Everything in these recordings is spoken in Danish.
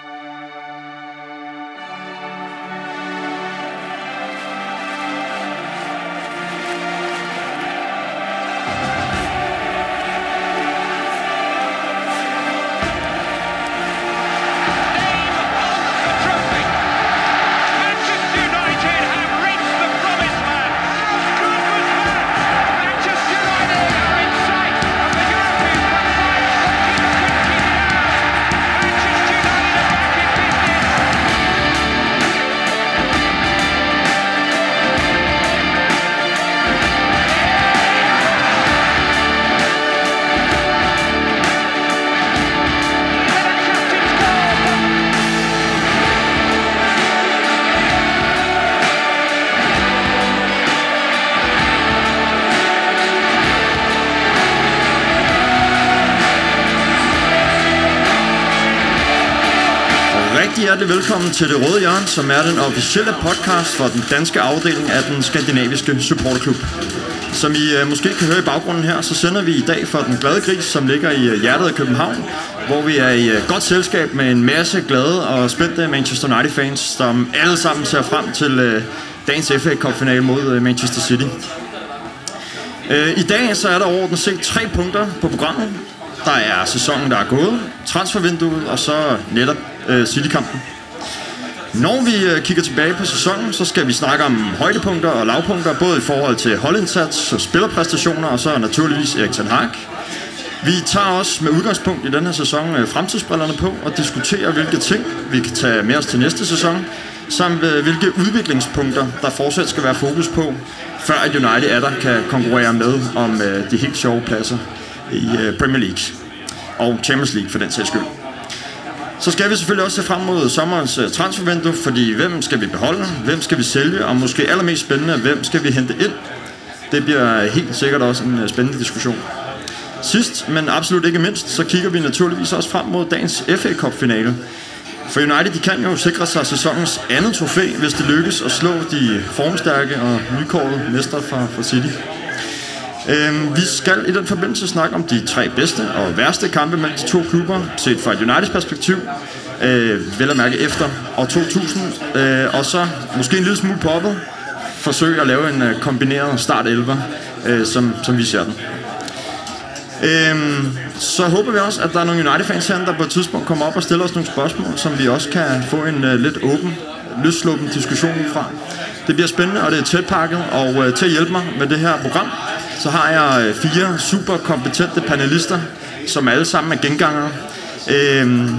Bye. Velkommen til Det Røde Hjørne, som er den officielle podcast for den danske afdeling af den skandinaviske supporterklub. Som I øh, måske kan høre i baggrunden her, så sender vi i dag for Den Glade Gris, som ligger i øh, hjertet af København, hvor vi er i øh, godt selskab med en masse glade og spændte Manchester United-fans, som alle sammen ser frem til uh, dagens FA Cup-finale mod Manchester City. Uh, I dag så er der overordnet set tre punkter på programmet. Der er sæsonen, der er gået, transfervinduet og så netop øh, City-kampen. Når vi øh, kigger tilbage på sæsonen, så skal vi snakke om højdepunkter og lavpunkter, både i forhold til holdindsats og spillerpræstationer, og så naturligvis Erik Ten Hag. Vi tager også med udgangspunkt i den her sæson øh, fremtidsbrillerne på og diskuterer, hvilke ting vi kan tage med os til næste sæson, samt øh, hvilke udviklingspunkter, der fortsat skal være fokus på, før at United er der kan konkurrere med om de helt sjove pladser i Premier League og Champions League for den sags skyld. Så skal vi selvfølgelig også se frem mod sommerens øh, transfervindue, fordi hvem skal vi beholde, hvem skal vi sælge, og måske allermest spændende, hvem skal vi hente ind? Det bliver helt sikkert også en øh, spændende diskussion. Sidst, men absolut ikke mindst, så kigger vi naturligvis også frem mod dagens FA Cup-finale. For United de kan jo sikre sig sæsonens andet trofæ, hvis det lykkes at slå de formstærke og nykårede mestre fra, fra City. Øhm, vi skal i den forbindelse snakke om de tre bedste og værste kampe mellem de to klubber, set fra et Uniteds perspektiv. Øh, vel at mærke efter år 2000. Øh, og så måske en lille smule poppet forsøge at lave en øh, kombineret start 11, øh, som, som vi ser den. Øhm, så håber vi også, at der er nogle United-fans her, der på et tidspunkt kommer op og stiller os nogle spørgsmål, som vi også kan få en uh, lidt åben, løsluppen diskussion fra. Det bliver spændende, og det er tæt pakket, og øh, til at hjælpe mig med det her program, så har jeg øh, fire super kompetente panelister, som alle sammen er gengangere. Øhm,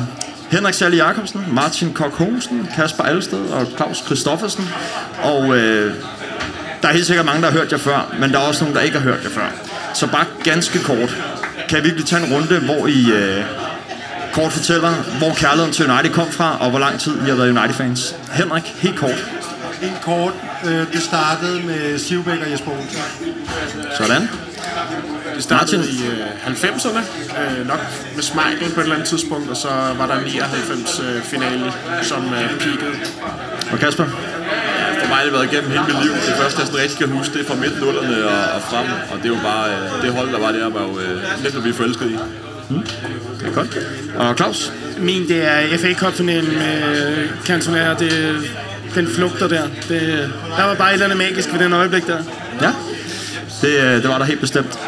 Henrik Sally Jacobsen, Martin Kok Holmsen, Kasper Alsted og Claus Christoffersen. Og øh, der er helt sikkert mange, der har hørt jer før, men der er også nogen, der ikke har hørt jer før. Så bare ganske kort. Kan vi virkelig tage en runde, hvor I øh, kort fortæller, hvor kærligheden til United kom fra, og hvor lang tid I har været United-fans? Henrik, helt kort. Helt kort. Øh, det startede med Sivbæk og Jesper Olsen. Sådan. Det startede Martin. i øh, 90'erne, øh, nok med Smeichel på et eller andet tidspunkt, og så var der 99 øh, finale, som øh, peakede. Og Kasper? For mig har det været igennem hele mit liv. Det første, jeg sådan rigtig kan huske, det er fra midt nullerne og, og frem. Og det er jo bare, øh, det hold, der var der, var jo øh, let at blive forelsket i. Mm. Det er godt. Og Claus? Min, det er FA Cup-finalen med Cantona. Det, den flugter der. Det, der var bare et eller andet magisk ved den øjeblik der. Ja, det, øh, det var der helt bestemt.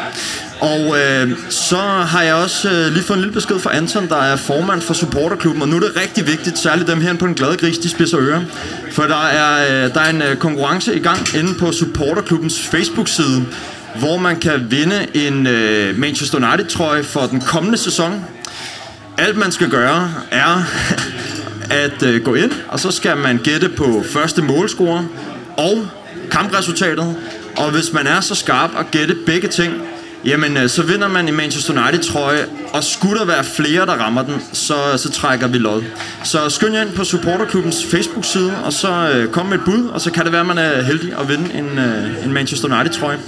Og øh, så har jeg også øh, lige fået en lille besked fra Anton, der er formand for supporterklubben, og nu er det rigtig vigtigt, særligt dem her på den glade gris, de spidser ører. For der er, øh, der er en øh, konkurrence i gang inde på supporterklubbens Facebook-side, hvor man kan vinde en øh, Manchester United-trøje for den kommende sæson. Alt man skal gøre er at øh, gå ind, og så skal man gætte på første målscorer og kampresultatet. Og hvis man er så skarp at gætte begge ting, jamen øh, så vinder man i Manchester United trøje, og skulle der være flere, der rammer den, så, så trækker vi lod. Så skynd jer ind på supporterklubbens Facebook-side, og så øh, kom med et bud, og så kan det være, at man er heldig at vinde en, øh, en Manchester United trøje.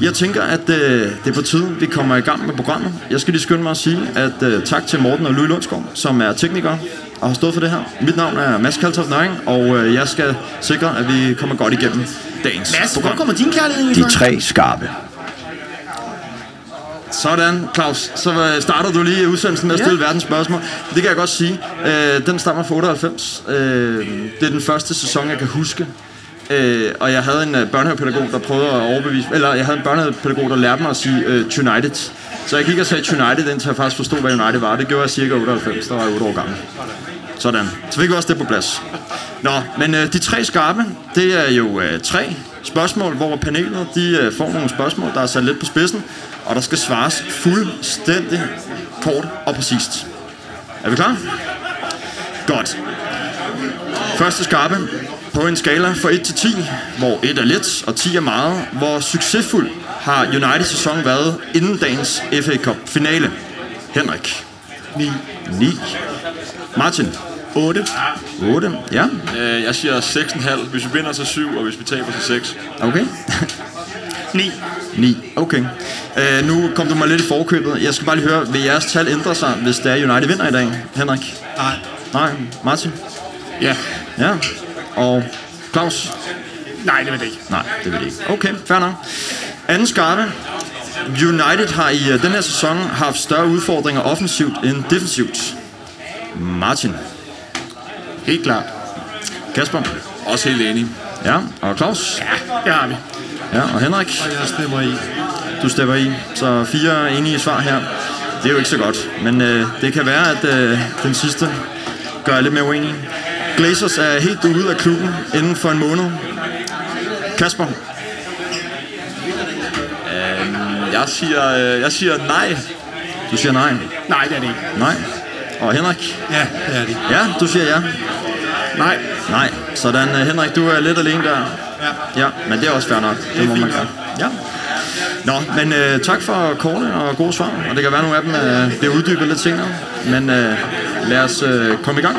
Jeg tænker, at øh, det er på tide, vi kommer i gang med programmet. Jeg skal lige skynde mig at sige, at øh, tak til Morten og Louis Lundsgaard, som er teknikere og har stået for det her. Mit navn er Mads Kaltoft Nøring, og øh, jeg skal sikre, at vi kommer godt igennem dagens Mads, program. hvor kommer din kærlighed De tre skarpe. Sådan, Claus. Så øh, starter du lige udsendelsen med at stille ja. verdens spørgsmål. Det kan jeg godt sige. Øh, den stammer fra 98. Øh, det er den første sæson, jeg kan huske. Øh, og jeg havde en øh, børnehavepædagog, der prøvede at overbevise... Eller jeg havde en børnehavepædagog, der lærte mig at sige øh, United. Så jeg gik og sagde United, indtil jeg faktisk forstod, hvad United var. Det gjorde jeg cirka 98, der var jeg 8 år gammel. Sådan. Så fik vi også det på plads. Nå, men øh, de tre skarpe, det er jo øh, tre spørgsmål, hvor panelet de øh, får nogle spørgsmål, der er sat lidt på spidsen, og der skal svares fuldstændig kort og præcist. Er vi klar? Godt. Første skarpe. På en skala fra 1 til 10, hvor 1 er lidt og 10 er meget, hvor succesfuld har United sæson været inden dagens FA Cup finale? Henrik. 9. 9. Martin. 8. 8. Ja, Øh, jeg siger 6,5. Hvis vi vinder, så 7, og hvis vi taber, så 6. okay. 9. 9. Okay. Øh, nu kom du mig lidt i forkøbet. Jeg skal bare lige høre, vil jeres tal ændre sig, hvis det er United vinder i dag, Henrik? Nej. Nej. Martin? Ja. Ja. Og Claus? Nej, det ved det ikke. Nej, det vil det ikke. Okay, fair nok. Anden skarpe. United har i uh, den her sæson haft større udfordringer offensivt end defensivt. Martin. Helt klart. Kasper. Også helt enig. Ja, og Claus. Ja, det har vi. Ja, og Henrik. Og jeg stemmer i. Du stemmer i. Så fire enige svar her. Det er jo ikke så godt. Men øh, det kan være, at øh, den sidste gør jeg lidt mere uenig. Glazers er helt ude af klubben inden for en måned. Kasper. Jeg siger, øh, jeg siger nej. Du siger nej. Nej, det er det ikke. Nej. Og Henrik. Ja, det er det. Ja, du siger ja. Nej. Nej. Sådan, øh, Henrik, du er lidt alene der. Ja. Ja, men det er også fair nok. Det, må man gøre. Ja. Nå, men øh, tak for korte og gode svar. Og det kan være, nogle af dem øh, bliver uddybet lidt senere. Men øh, lad os øh, komme i gang.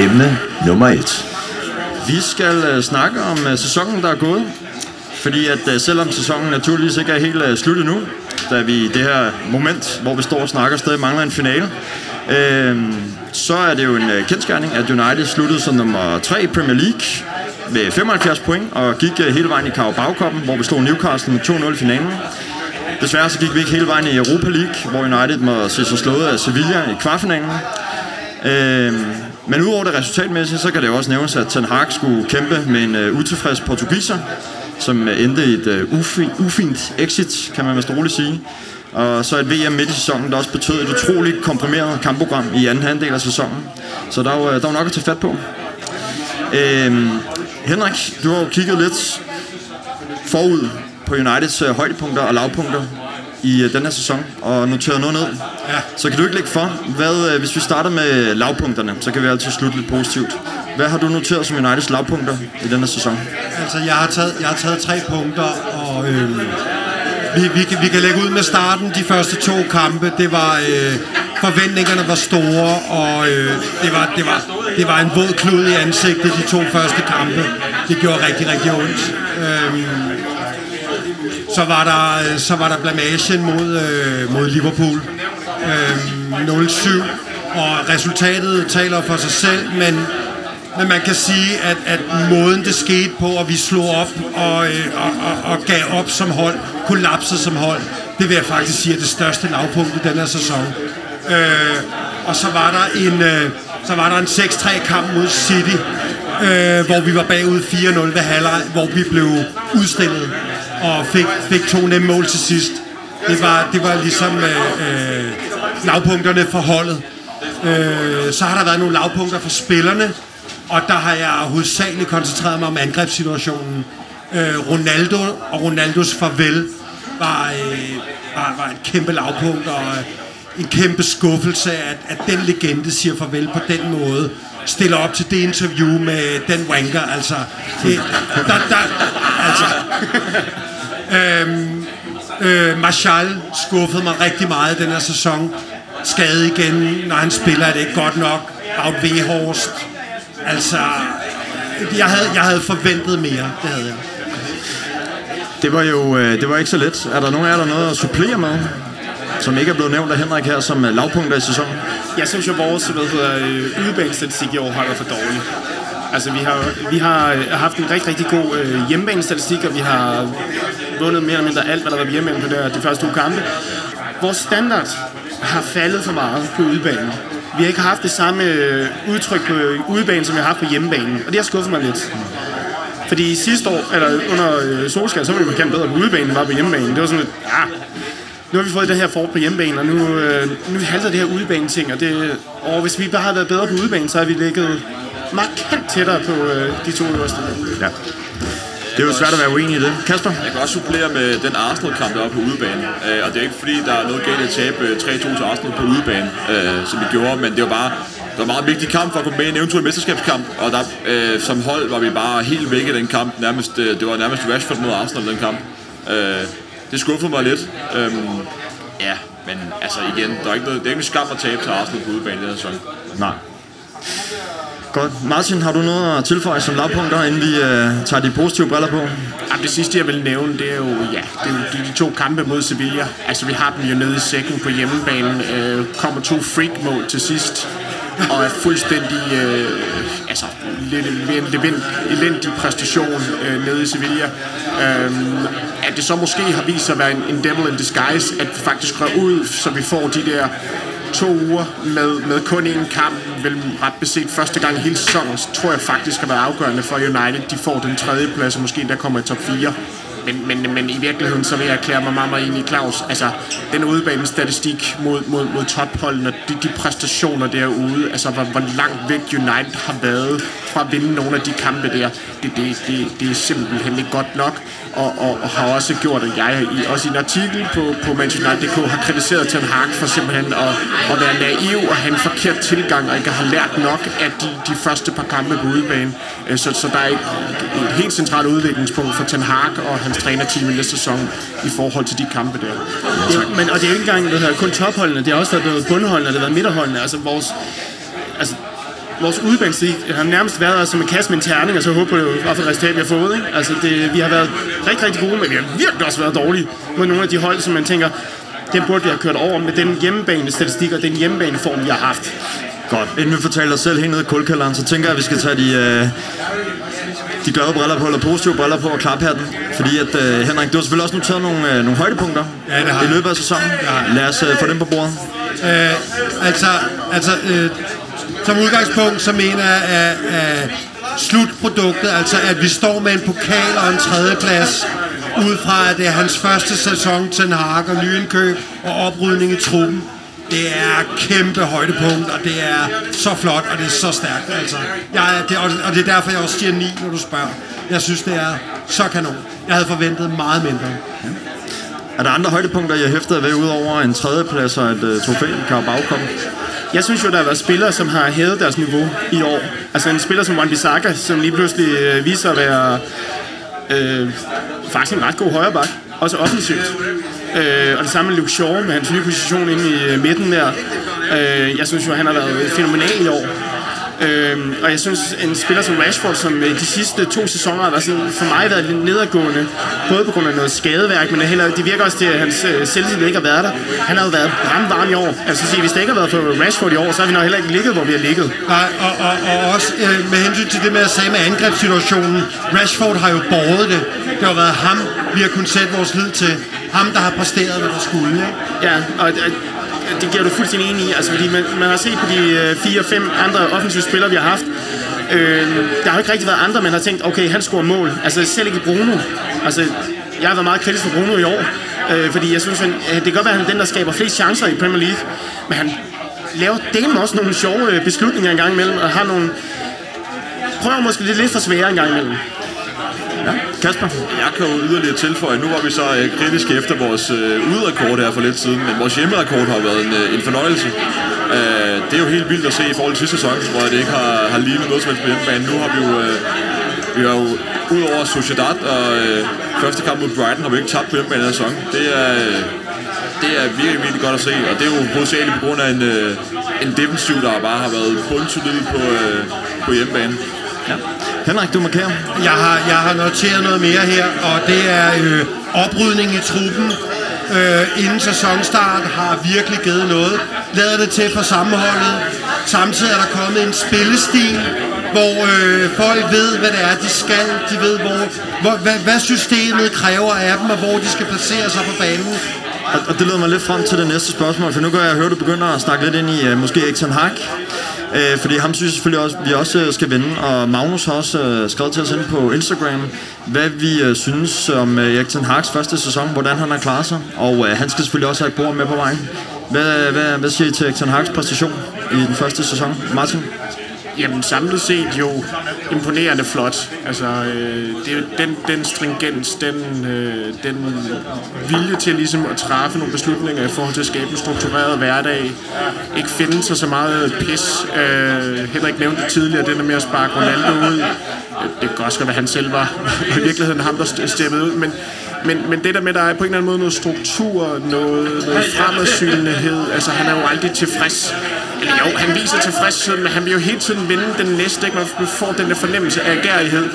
Emne nummer 1. Vi skal øh, snakke om øh, sæsonen, der er gået. Fordi at øh, selvom sæsonen naturligvis ikke er helt slut endnu, da vi i det her moment, hvor vi står og snakker, stadig mangler en finale, øh, så er det jo en øh, kendskærning, at United sluttede som nummer 3 i Premier League med 75 point og gik hele vejen i Carabao Cup'en, hvor vi slog Newcastle med 2-0 i finalen. Desværre så gik vi ikke hele vejen i Europa League, hvor United må se sig slået af Sevilla i kvartfinalen. Øh, men udover det resultatmæssige, så kan det jo også nævnes, at Ten Hag skulle kæmpe med en uh, utilfreds portugiser, som øh, endte i et uh, ufi, ufint exit, kan man vist roligt sige. Og så et VM midt i sæsonen, der også betød et utroligt komprimeret kampprogram i anden halvdel af sæsonen. Så der var, der var nok at tage fat på. Øh, Henrik, du har jo kigget lidt forud på Uniteds uh, højdepunkter og lavpunkter i uh, den her sæson, og noteret noget ned. Ja. Så kan du ikke lægge for, hvad, øh, hvis vi starter med lavpunkterne, så kan vi altid slutte lidt positivt. Hvad har du noteret som Uniteds lavpunkter i denne sæson? Altså, jeg har taget, jeg har taget tre punkter, og øh, vi, vi, kan, vi kan lægge ud med starten. De første to kampe, det var... Øh, forventningerne var store, og øh, det, var, det, var, det var en våd klud i ansigtet, de to første kampe. Det gjorde rigtig, rigtig ondt. Øh, så var der, så var der blamagen mod, øh, mod Liverpool. Øh, 0-7. Og resultatet taler for sig selv, men, men man kan sige, at, at måden det skete på, at vi slog op og, øh, og, og, og gav op som hold, kollapsede som hold, det vil jeg faktisk sige er det største lavpunkt i den her sæson. Øh, og så var der en, øh, så var der en 6-3 kamp mod City, øh, hvor vi var bagud 4-0 ved halvleg, hvor vi blev udstillet og fik, fik to nemme mål til sidst. Det var, det var ligesom øh, øh, lavpunkterne for holdet. Øh, så har der været nogle lavpunkter for spillerne, og der har jeg hovedsageligt koncentreret mig om angrebssituationen. Øh, Ronaldo og Ronaldos farvel var, øh, var, var et kæmpe lavpunkt, og øh, en kæmpe skuffelse, at, at den legende siger farvel på den måde. Stiller op til det interview med den wanker, altså. Det, der, der, altså øhm, øh, Martial skuffede mig rigtig meget den her sæson. Skade igen, når han spiller, er det ikke godt nok. Wout Weghorst. Altså, jeg havde, jeg havde forventet mere, det havde jeg. Det var jo øh, det var ikke så let. Er der nogen af jer, der noget at supplere med? som ikke er blevet nævnt af Henrik her som øh, lavpunkter i sæsonen? Jeg synes jo, vores hvad hedder, øh, udebanestatistik i år har været for dårlig. Altså, vi har, vi har øh, haft en rigtig, rigtig god øh, hjemmebanestatistik, og vi har vundet mere eller mindre alt, hvad der var på hjemmebane på der, de første to kampe. Vores standard har faldet for meget på udebanen. Vi har ikke haft det samme øh, udtryk på øh, udebanen, som vi har haft på hjemmebanen, og det har skuffet mig lidt. Fordi sidste år, eller under Solskjaer, så var vi markant bedre på udebanen, end var på hjemmebanen. Det var sådan lidt, ja, nu har vi fået det her for på hjemmebanen, og nu, øh, nu halter det her udebane ting, og, det, og hvis vi bare havde været bedre på udebane, så har vi ligget markant tættere på øh, de to øverste. Ja. Det er jo svært at være uenig i det. Kasper? Jeg kan også supplere med den Arsenal-kamp, der var på udebane. Øh, og det er ikke fordi, der er noget galt at tabe øh, 3-2 til Arsenal på udebane, øh, som vi gjorde, men det var bare det var en meget vigtig kamp for at komme med i en eventuel mesterskabskamp, og der, øh, som hold var vi bare helt væk i den kamp. Nærmest, øh, det var nærmest Rashford mod Arsenal, den kamp. Øh, det skuffede mig lidt. Øh, ja, men altså igen, der er ikke noget, det er ikke en skam at tabe til Arsenal på udebane i den her sæson. Nej. Godt. Martin, har du noget at tilføje som lavpunkter, inden vi øh, tager de positive briller på? Jamen, det sidste, jeg vil nævne, det er jo, ja, det er jo de, de to kampe mod Sevilla. Altså, vi har dem jo nede i sækken på hjemmebanen. Øh, kommer to freak-mål til sidst og er fuldstændig øh, altså, lidt elendig præstation øh, nede i Sevilla. Øh, at det så måske har vist sig at være en, en devil in disguise, at vi faktisk rører ud, så vi får de der to uger med, med kun én kamp, vel ret beset første gang i hele sæsonen, tror jeg faktisk har været afgørende for United. De får den tredje plads, og måske der kommer i top 4. Men, men, men i virkeligheden, så vil jeg erklære mig meget, meget enig i Claus. Altså, den udebane statistik mod, mod, mod topholdene, de, de præstationer derude, altså hvor, hvor langt væk United har været fra at vinde nogle af de kampe der, det, det, det, det er simpelthen ikke godt nok. Og, og, og har også gjort, at jeg i, også i en artikel på, på Manchester.dk har kritiseret Ten Hag for simpelthen at, at være naiv og have en forkert tilgang, og ikke har lært nok af de, de første par kampe på udebane. Øh, så, så der er et, et helt centralt udviklingspunkt for Ten Hag og hans trænerteam i næste sæson i forhold til de kampe der. Det, men, og det er jo ikke engang det her, kun topholdene, det har også været bundholdene, det har været midterholdene, altså vores, altså vores udbanesig har nærmest været som en kasse med en terning, og så håber på, hvad for resultat vi har fået. Ikke? Altså det, vi har været rigtig, rigtig gode, men vi har virkelig også været dårlige mod nogle af de hold, som man tænker, den burde vi have kørt over med den hjemmebane statistik og den hjemmebaneform, vi har haft. Godt. Inden vi fortæller os selv helt ned i kulkælderen, så tænker jeg, at vi skal tage de, øh, de glade briller på, eller positive briller på og klappe her den. Fordi at, øh, Henrik, du har selvfølgelig også noteret nogle, øh, nogle højdepunkter Ja, det har i løbet af sæsonen. Ja. Lad os øh, få dem på bordet. Øh, altså, altså øh, som udgangspunkt, så mener jeg, at, at slutproduktet, altså at vi står med en pokal og en tredjeplads, ud fra at det er hans første sæson til en hak og nyindkøb og oprydning i truppen. Det er kæmpe højdepunkt, og det er så flot, og det er så stærkt. Altså, jeg, det, og, og det er derfor, jeg også siger 9, når du spørger. Jeg synes, det er så kanon. Jeg havde forventet meget mindre. Er der andre højdepunkter, jeg hæfter ved, udover en tredjeplads og et uh, trofæ, Carabao Cup? Jeg synes jo, der har været spillere, som har hævet deres niveau i år. Altså en spiller som Wan-Bissaka, som lige pludselig øh, viser at være øh, faktisk en ret god højreback. Også offensivt. Øh, og det samme med Luke Shaw med hans nye position inde i øh, midten der. Øh, jeg synes jo, han har været fænomenal i år. Øhm, og jeg synes, en spiller som Rashford, som øh, de sidste to sæsoner har været sådan, for mig været lidt nedadgående, både på grund af noget skadeværk, men heller, det virker også til, at hans øh, selvtillid ikke har været der. Han har jo været brandvarm i år. Altså, sige, hvis det ikke har været for Rashford i år, så har vi nok heller ikke ligget, hvor vi har ligget. Nej, og, og, og også øh, med hensyn til det med at sige med angrebssituationen, Rashford har jo båret det. Det har været ham, vi har kunnet sætte vores lid til. Ham, der har præsteret, hvad der skulle. Ikke? Ja, og det giver du fuldstændig enig i, altså, fordi man, man har set på de øh, 4-5 andre offensive spillere, vi har haft, øh, der har ikke rigtig været andre, man har tænkt, okay, han scorer mål. Altså selv ikke Bruno. Altså, jeg har været meget kritisk for Bruno i år, øh, fordi jeg synes, han, øh, det kan godt være, at han er den, der skaber flest chancer i Premier League, men han laver dem også nogle sjove øh, beslutninger en gang imellem, og har nogle prøver måske lidt, lidt for svære en gang imellem. Ja, Kasper? Jeg kan jo yderligere tilføje, nu var vi så øh, kritiske efter vores øh, udrekord her for lidt siden, men vores hjemmerekord har været en, øh, en fornøjelse. Øh, det er jo helt vildt at se i forhold til sidste sæson, hvor det ikke har, har lignet noget som helst på hjemmebane. Nu har vi jo, øh, vi har jo ud over Sociedad og øh, første kamp mod Brighton, har vi ikke tabt på hjemmebane i sæson. Det er, øh, det er virkelig, virkelig godt at se, og det er jo hovedsageligt på grund af en, øh, en defensiv, der bare har været bundsolid på, øh, på hjemmebane. Ja. Henrik, du markerer. Jeg har, jeg har noteret noget mere her, og det er øh, oprydning i truppen. øh, inden sæsonstart har virkelig givet noget. Lader det til for sammenholdet. Samtidig er der kommet en spillestil, hvor øh, folk ved, hvad det er, de skal. De ved, hvor, hvor, hvad, hvad systemet kræver af dem, og hvor de skal placere sig på banen. Og, og det leder mig lidt frem til det næste spørgsmål, for nu kan jeg høre, at du begynder at snakke lidt ind i uh, måske Erik Ten Øh, fordi ham synes jeg selvfølgelig også, vi også øh, skal vende, og Magnus har også øh, skrevet til os ind på Instagram, hvad vi øh, synes om øh, Erik Ten Hags første sæson, hvordan han har klaret sig, og øh, han skal selvfølgelig også have et bord med på vejen. Hvad, øh, hvad, hvad siger I til Erik Ten Hags præstation i den første sæson? Martin? Jamen samlet set jo imponerende flot. Altså øh, det, den, den stringens, den, øh, den vilje til ligesom at træffe nogle beslutninger i forhold til at skabe en struktureret hverdag. Ikke finde sig så meget pis. Øh, Henrik nævnte tidligere, det der med at sparke Ronaldo ud. Det kan også godt være, han selv var i virkeligheden ham, der steppede ud, men men, men det der med, at der er på en eller anden måde noget struktur, noget, noget fremadsynlighed, altså han er jo aldrig tilfreds. Eller jo, han viser tilfredshed, men han vil jo hele tiden vinde den næste, ikke? Man får den der fornemmelse af agerighed.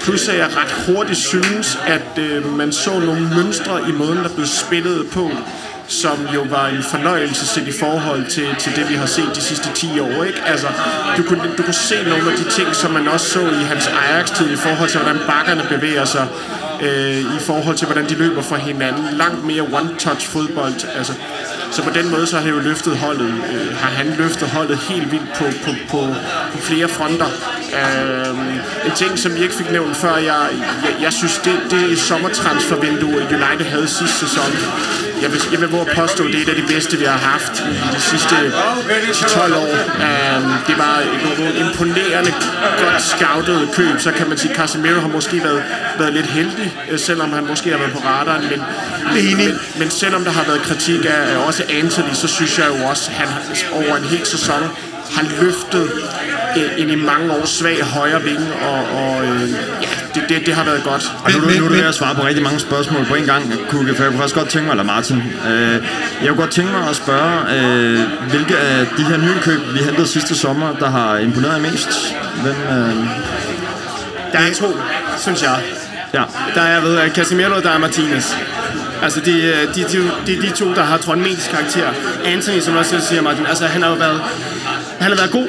Plus at jeg ret hurtigt synes, at øh, man så nogle mønstre i måden, der blev spillet på, som jo var en fornøjelse set i forhold til, til det, vi har set de sidste 10 år. Ikke? Altså, du, kunne, du kunne se nogle af de ting, som man også så i hans Ajax-tid i forhold til, hvordan bakkerne bevæger sig øh, i forhold til, hvordan de løber fra hinanden. Langt mere one-touch fodbold. Altså, så på den måde så har han jo løftet holdet, øh, har han løftet holdet helt vildt på, på, på, på flere fronter. Øh, en ting, som vi ikke fik nævnt før, jeg, jeg, jeg synes, det, det sommertransfervindue, United havde sidste sæson, jeg vil, jeg vil våge at påstå, det er et af de bedste, vi har haft i de sidste 12 år. Um, det var nogle imponerende, godt scoutet køb. Så kan man sige, at Casemiro har måske været, været lidt heldig, øh, selvom han måske har været på radaren. Men, men, men selvom der har været kritik af også Anthony, så synes jeg jo også, at han over en hel sæson har løftet en i mange år svag højre vinge, og, og øh, ja, det, det, det har været godt. Og nu, nu, nu er du ved at svare på rigtig mange spørgsmål på en gang, Kukke, for jeg kunne faktisk godt tænke mig, eller Martin, øh, jeg kunne godt tænke mig at spørge, øh, hvilke af de her nye køb, vi hentede sidste sommer, der har imponeret mest? Hvem, øh... Der er to, synes jeg. Ja. Der er ved Casemiro, der er Martinez. Altså, det er øh, de, de, de, de to, der har trådt mest karakter. Anthony, som også siger, Martin, altså, han har jo været, han har været god,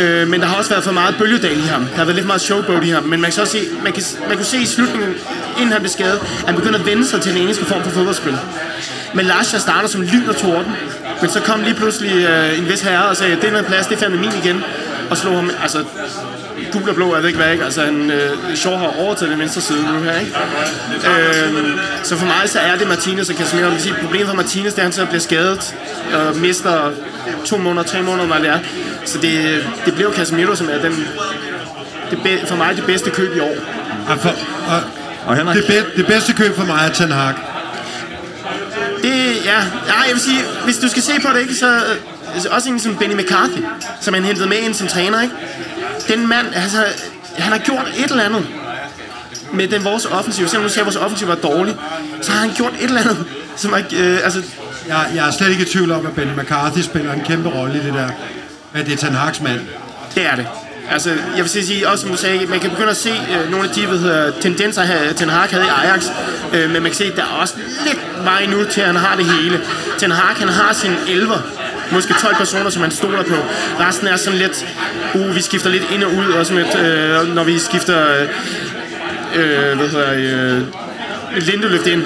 øh, men der har også været for meget bølgedal i ham. Der har været lidt meget showboat i ham, men man kan også se, man kan, man kan se i slutningen, inden han blev skadet, at han begynder at vende sig til den engelske form for fodboldspil. Men Lasha starter som lyn og torden, men så kom lige pludselig øh, en vis herre og sagde, det er noget plads, det er fandme min igen, og slog ham, altså gul og blå, jeg ved ikke hvad, ikke? Altså, han, øh, Shaw har over til den venstre side nu her, ikke? Øh, så for mig, så er det Martinez og Casemiro. Man sige, problemet for Martinez, det er, at han så bliver skadet og mister to måneder, tre måneder, hvad det er. Så det, det bliver Casemiro, som er den, det be, for mig det bedste køb i år. Og, for, og, Og Henrik? det, be, det bedste køb for mig er Ten Hag. Det, ja, ja, jeg vil sige, hvis du skal se på det, ikke, så også en som Benny McCarthy, som han hentede med ind som træner, ikke? Den mand, altså, han har gjort et eller andet med den vores offensiv. Selvom du siger, at vores offensiv var dårlig, så har han gjort et eller andet, som er, øh, altså, Jeg, jeg er slet ikke i tvivl om, at Benny McCarthy spiller en kæmpe rolle i det der. Men det er Ten Hags mand. Det er det. Altså, jeg vil sige, også som du sagde, man kan begynde at se øh, nogle af de hvad hedder, tendenser, her, Ten Hag havde i Ajax, øh, men man kan se, at der er også lidt vej nu til, at han har det hele. Ten Hag, han har sin elver, måske 12 personer, som han stoler på. Resten er sådan lidt, uh, vi skifter lidt ind og ud, og sådan lidt, øh, når vi skifter, øh, hvad hedder øh, Lindeløft ind,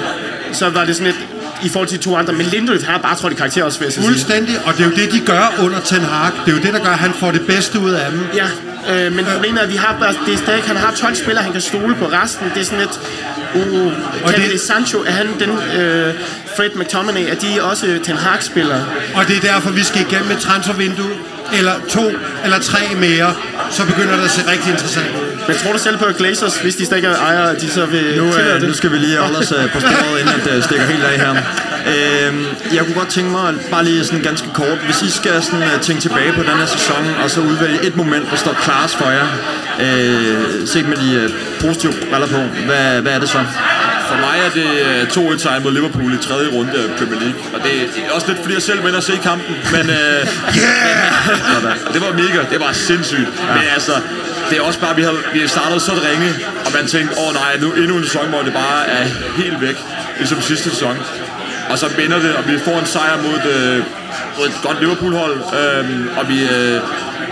så var det sådan lidt, i forhold til de to andre, men Lindeløf, har bare trådt i karakter også, vil jeg. Fuldstændig, og det er jo det, de gør under Ten Hag. Det er jo det, der gør, at han får det bedste ud af dem. Ja, øh, men problemet er, at vi har bare, det er stadig, han har 12 spillere, han kan stole på resten. Det er sådan lidt, uh, Og det- det, det Sancho, er han den, øh, Fred McTominay, er de også Ten Hag-spillere? Og det er derfor, vi skal igennem et transfervindue, eller to, eller tre mere, så begynder det at se rigtig interessant ud. Men tror du selv på, at Glazers, hvis de stadig er ejere, at de så vil Nu, øh, det? nu skal vi lige holde os øh, på sporet, inden det øh, stikker helt af her. Øh, jeg kunne godt tænke mig, at bare lige sådan ganske kort, hvis I skal sådan, øh, tænke tilbage på den her sæson, og så udvælge et moment, der står klart for jer, øh, set med de øh, positive briller på, hvad, hvad er det så? For mig er det øh, 2-1 sejr mod Liverpool i tredje runde af Premier League. Og det er også lidt fordi jeg selv var og se kampen. Men øh, yeah! det var mega, det var sindssygt. Ja. Men altså, det er også bare, vi har, vi har startet så ringe, og man tænkte, åh oh, nej, nu endnu en sæson, hvor det bare er helt væk, ligesom sidste sæson. og så vender det, og vi får en sejr mod et, øh, mod et godt Liverpool-hold, øh, og vi... Øh,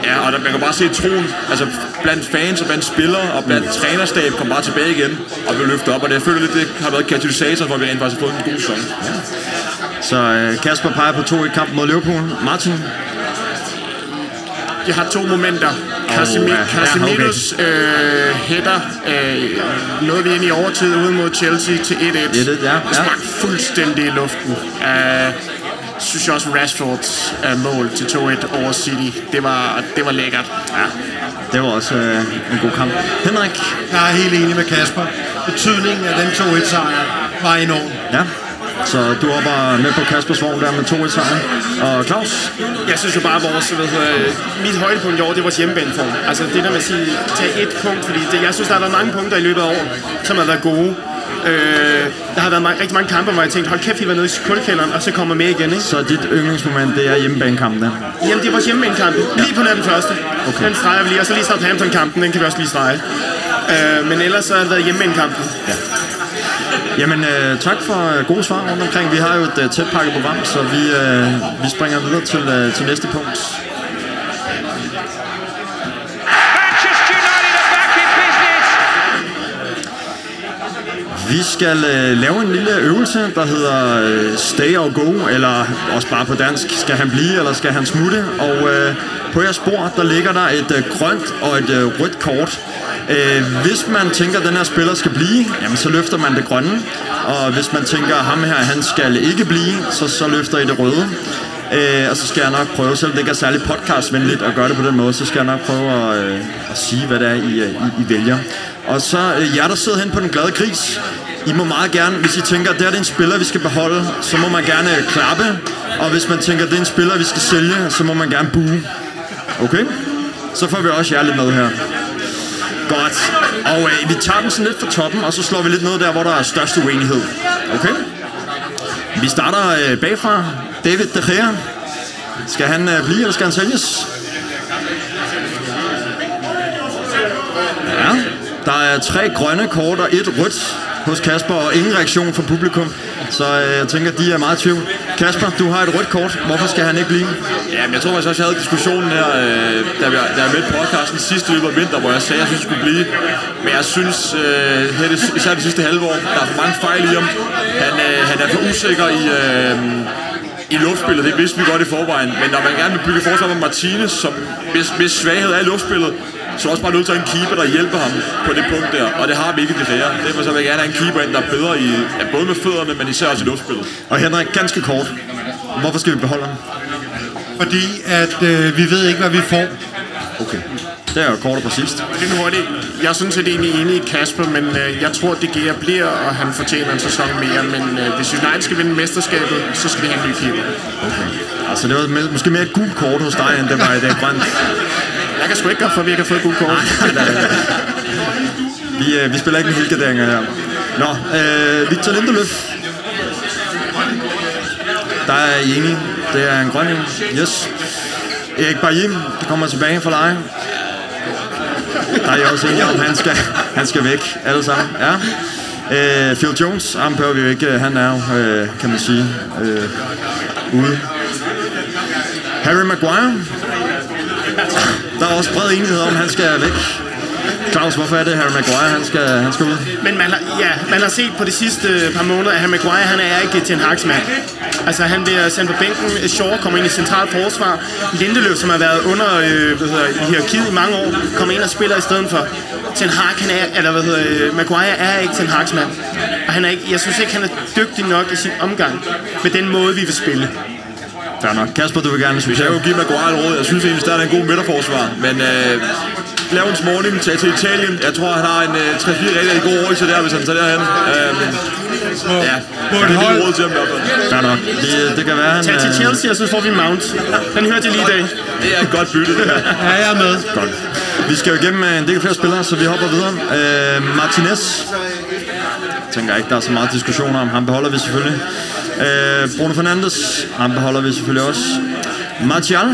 Ja, og der, man kan bare se troen, altså blandt fans og blandt spillere og blandt trænerstab kom bare tilbage igen og blev løftet op, og det jeg føler lidt, det har været katalysator, hvor vi rent faktisk har fået en god sæson. Så øh, Kasper peger på to i kampen mod Liverpool. Martin? Jeg har to momenter. Casemi- ja. Ja, Casemiros øh, hætter øh, noget vi ind i overtid ude mod Chelsea til 1-1. 1-1, ja, Det ja. sprang fuldstændig i luften. Uh, synes jeg også Rashfords uh, mål til 2-1 over City, det var, det var lækkert. Ja. Det var også øh, en god kamp. Henrik? Jeg er helt enig med Kasper. Betydningen af den 2-1-sejr var enorm. Ja. Så du hopper med på Kaspers vogn der med 2-1 sejr. Og Claus? Jeg synes jo bare, at vores, hedder, mit højdepunkt i år, det er vores hjemmebaneform. Altså det der med at sige, tage et punkt, fordi det, jeg synes, der har været mange punkter i løbet af året, som har været gode. Øh, der har været mange, rigtig mange kampe, hvor jeg tænkte, hold kæft, vi var nede i kulkælderen, og så kommer med igen, ikke? Så dit yndlingsmoment, det er hjemmebanekampen der. Jamen, det er vores hjemmebanekamp. Lige på nær den første. Okay. Den streger vi lige, og så lige Southampton-kampen, den kan vi også lige strege. Øh, men ellers så har det været hjemmebanekampen. Jamen, øh, tak for øh, gode svar rundt omkring. Vi har jo et øh, tæt pakket program, så vi, øh, vi springer videre til, øh, til næste punkt. Vi skal øh, lave en lille øvelse, der hedder øh, Stay or Go, eller også bare på dansk, skal han blive, eller skal han smutte? Og øh, på jeres bord, der ligger der et øh, grønt og et øh, rødt kort. Øh, hvis man tænker, at den her spiller skal blive, jamen så løfter man det grønne. Og hvis man tænker, at ham her, han skal ikke blive, så, så løfter I det røde. Øh, og så skal jeg nok prøve, selvom det ikke er særlig podcastvenligt at gøre det på den måde, så skal jeg nok prøve at, øh, at sige, hvad det er, I, øh, I, I vælger. Og så øh, jer, der sidder hen på den glade gris, I må meget gerne, hvis I tænker, at det er en spiller, vi skal beholde, så må man gerne øh, klappe. Og hvis man tænker, at det er en spiller, vi skal sælge, så må man gerne bue. Okay? Så får vi også jer lidt med her. Godt. Og øh, vi tager den sådan lidt fra toppen, og så slår vi lidt ned der, hvor der er størst uenighed. Okay? Vi starter øh, bagfra. David De Gea. Skal han øh, blive, eller skal han sælges? Ja. Der er tre grønne kort og et rødt hos Kasper, og ingen reaktion fra publikum. Så øh, jeg tænker, de er meget i tvivl. Kasper, du har et rødt kort. Hvorfor skal han ikke blive? Ja, men jeg tror faktisk også, jeg havde diskussionen her, øh, da, jeg, da jeg mødte podcasten sidste løb af vinter, hvor jeg sagde, at jeg synes, at skulle blive. Men jeg synes, øh, her det, især det sidste halve år, der er for mange fejl i ham. Han, øh, han er for usikker i, øh, i luftspillet, det vidste vi godt i forvejen. Men når man gerne vil bygge forsvar med Martinez, som, hvis, hvis svaghed er i luftspillet, så er også bare nødt til at have en keeper, der hjælper ham på det punkt der. Og det har vi ikke i det her. Derfor så vil jeg gerne have en keeper ind, der er bedre i, ja, både med fødderne, men især også i luftspillet. Og Henrik, ganske kort. Hvorfor skal vi beholde ham? Fordi at øh, vi ved ikke, hvad vi får. Okay. Det er jo kort og præcist. Lidt hurtigt. Jeg synes, at det er egentlig enig i Kasper, men øh, jeg tror, at det Gea bliver, og han fortjener en sæson mere. Men øh, hvis United skal vinde mesterskabet, så skal de have en ny keeper. Altså, det var måske mere et gult kort hos dig, end det var et grønt. Jeg kan sgu ikke gøre for, at vi ikke har fået et gult kort. Vi, øh, vi spiller ikke med helgarderinger her. Nå, øh, Victor Lindeløf. Der er I enige. Det er en grøn en. Yes. Erik Barjim, der kommer tilbage for dig. Der er I også enige om, han skal, han skal væk. Alle sammen. Ja. Øh, Phil Jones, ham behøver vi jo ikke. Øh, han er jo, øh, kan man sige, øh, ude. Harry Maguire. Der er også bred enighed om, han skal væk. Claus, hvorfor er det Harry Maguire, han skal, han skal ud? Men man har, ja, man har set på de sidste par måneder, at Harry Maguire han er ikke til en haksmand. Altså han bliver sendt på bænken, Shaw kommer ind i centralt forsvar, Lindeløf, som har været under øh, hvad hedder, hierarkiet i mange år, kommer ind og spiller i stedet for. Ten Hag, han er, eller hvad hedder, øh, Maguire er ikke Ten Hags mand. Og han er ikke, jeg synes ikke, han er dygtig nok i sin omgang med den måde, vi vil spille. Fair nok. Kasper, du vil gerne Jeg supplere. vil jo give Maguire et råd. Jeg synes egentlig, at er en god midterforsvar. Men øh, lav en morning, tag til Italien. Jeg tror, han har en øh, 3-4 rigtig gode år til der, hvis han tager derhen. Øh, ja, På det et er hold, mit råd til ham i hvert fald. Fair nok. Det, det kan være, han... Tag til øh, Chelsea, og så får vi Mount. Den hørte jeg lige i dag. Det er et godt bytte, det her. Ja, jeg er med. Godt. Vi skal jo igennem øh, en del flere spillere, så vi hopper videre. Øh, Martinez. Jeg tænker ikke, der er så meget diskussion om. Ham beholder vi selvfølgelig. Øh, Bruno Fernandes. Ham beholder vi selvfølgelig også. Martial.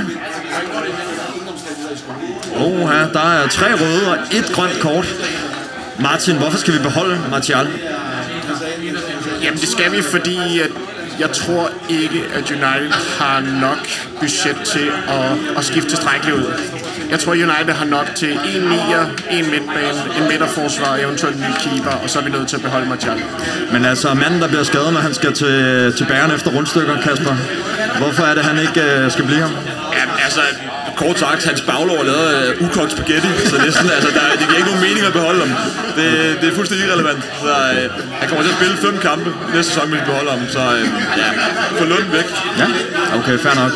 Oh, ja, der er tre røde og et grønt kort. Martin, hvorfor skal vi beholde Martial? Jamen det skal vi, fordi at jeg tror ikke, at United har nok budget til at, at skifte tilstrækkeligt ud. Jeg tror, United har nok til en nier, en midtbane, en midterforsvar, eventuelt en ny keeper, og så er vi nødt til at beholde Martial. Men altså, manden, der bliver skadet, når han skal til, til bæren efter rundstykker, Kasper. Hvorfor er det, han ikke øh, skal blive her? Ja, altså, kort sagt, hans baglov er lavet uh, ukogt spaghetti, så det, er sådan, altså, der, det giver ikke nogen mening at beholde ham. Det, det er fuldstændig irrelevant. Så, uh, han kommer til at spille fem kampe næste sæson, hvis vi beholder ham. Så uh, ja, få lunden væk. Ja, okay, fair nok.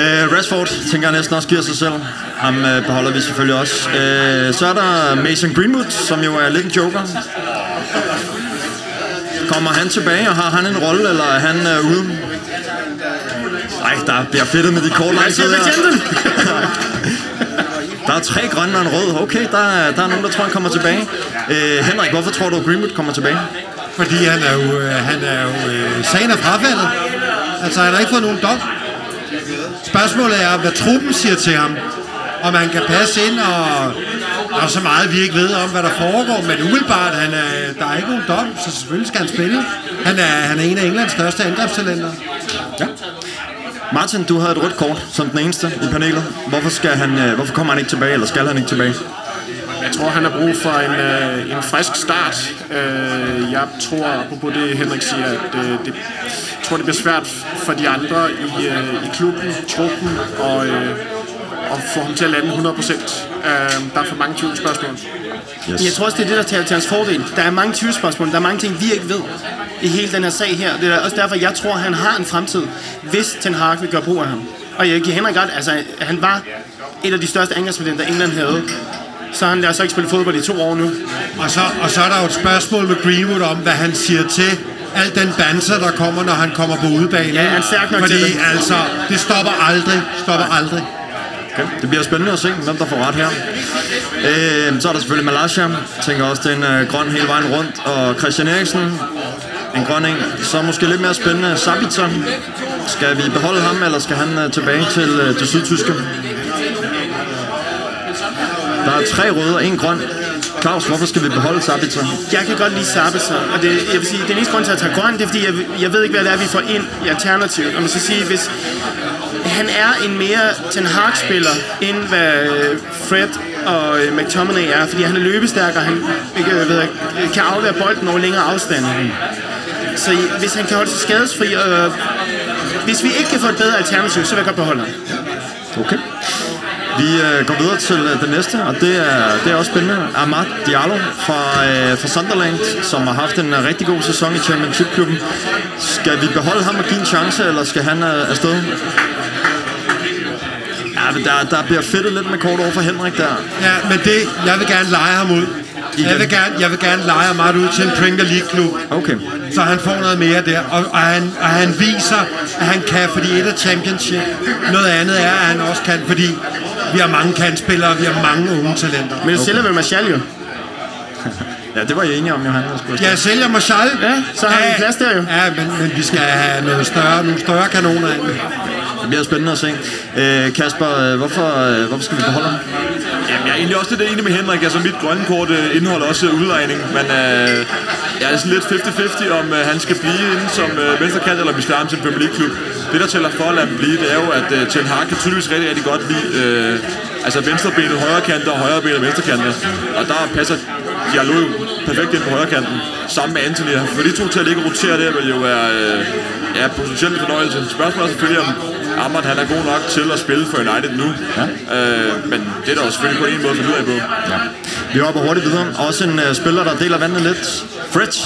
Uh, Rashford tænker jeg næsten også giver sig selv. Ham uh, beholder vi selvfølgelig også. Uh, så er der Mason Greenwood, som jo er lidt en joker. Kommer han tilbage, og har han en rolle, eller er han uh, ude? Nej, der bliver fedtet med de kort lang tid her. Der er tre grønne og en rød. Okay, der er, der er nogen, der tror, han kommer tilbage. Uh, Henrik, hvorfor tror du, Greenwood kommer tilbage? Fordi han er jo, øh, han er jo øh, sagen er frafaldet. Altså, han har ikke fået nogen dom. Spørgsmålet er, hvad truppen siger til ham. Om han kan passe ind, og der er så meget, vi ikke ved om, hvad der foregår. Men umiddelbart, han er, der er ikke nogen dom, så selvfølgelig skal han spille. Han er, han er en af Englands største angrebstalenter. Martin, du havde et rødt kort som den eneste i panelet. Hvorfor, skal han, øh, hvorfor kommer han ikke tilbage, eller skal han ikke tilbage? Jeg tror, han har brug for en, øh, en frisk start. Øh, jeg tror, apropos det Henrik siger, at øh, det, jeg tror, det bliver svært for de andre i, øh, i klubben, truppen, og, øh, og få ham til at lande 100 procent. Øh, der er for mange tvivlsspørgsmål. Yes. Jeg tror også, det er det, der tager til hans fordel. Der er mange tvivlsspørgsmål. Der er mange ting, vi ikke ved i hele den her sag her. Det er også derfor, jeg tror, han har en fremtid, hvis Ten Hag vil gøre brug af ham. Og jeg giver Henrik ret. Altså, han var et af de største angrebstalenter, England havde. Så han altså ikke spillet fodbold i to år nu. Og så, og så er der jo et spørgsmål med Greenwood om, hvad han siger til al den banser, der kommer, når han kommer på udebane. Ja, han er stærk nok Fordi til det. altså, det stopper aldrig. Stopper aldrig. Okay. Det bliver spændende at se, hvem der får ret her. Øh, så er der selvfølgelig Malaysia. Jeg tænker også, det er en øh, grøn hele vejen rundt. Og Christian Eriksen, en grøn en. Så måske lidt mere spændende. Sabitzer. Skal vi beholde ham, eller skal han øh, tilbage til øh, det sydtyske? Der er tre røde og en grøn. Claus, hvorfor skal vi beholde Sabitzer? Jeg kan godt lide Sabitzer, og det, jeg vil sige, den eneste grund til at tage grøn, det er fordi, jeg, jeg ved ikke, hvad det er, vi får ind i alternativet. Og man skal sige, hvis han er en mere Ten Hag-spiller, end hvad øh, Fred og øh, McTominay er, fordi han er løbestærk, og han ikke, øh, ved jeg, kan aflevere bolden over længere afstand. Så hvis han kan holde sig skadesfri, og hvis vi ikke kan få et bedre alternativ, så vil jeg godt beholde ham. Okay. Vi øh, går videre til øh, det næste, og det er, det er også spændende. Ahmad Diallo fra, øh, fra Sunderland, som har haft en øh, rigtig god sæson i Championship-klubben. Skal vi beholde ham og give en chance, eller skal han øh, afsted? Ja, der, der bliver fedtet lidt med kort over for Henrik der. Ja, men det, jeg vil gerne lege ham ud. Jeg vil gerne, jeg vil gerne lege ham meget ud til en Premier League-klub. Okay. Så han får noget mere der, og, og, han, og han viser, at han kan, fordi et er championship. Noget andet er, at han også kan, fordi vi har mange kantspillere, og vi har mange unge talenter. Men det sælger vel Martial jo. Ja, det var jeg enige om, Johan. skulle Jeg sælger Marshall. Ja, så har vi plads der jo. Ja, men, men vi skal have noget større, nogle større kanoner ind. Det bliver spændende at se. Øh, Kasper, øh, hvorfor, øh, hvorfor skal vi beholde ham? Jamen, jeg er egentlig også lidt enig med Henrik. Altså, mit grønne kort øh, indeholder også øh, udlejning, men øh, jeg er sådan lidt 50-50, om øh, han skal blive inde som øh, venstrekant, eller om vi skal have ham til en Premier League-klub. Det, der tæller for at lade ham blive, det er jo, at øh, Ten Hag kan tydeligvis rigtig, rigtig godt lide øh, altså venstrebenet højre kanter og højre benet venstre kanter. Og der passer Diallo perfekt ind på højre kanten, sammen med Anthony. For de to til at ligge og rotere der, vil jo være øh, ja, potentielt en fornøjelse. Spørgsmålet er selvfølgelig, om Ahmad han er god nok til at spille for United nu. Ja. Øh, men det er der jo selvfølgelig kun en måde at finde ud af på. Ja. Vi hopper hurtigt videre. Også en uh, spiller, der deler vandet lidt. Fritz.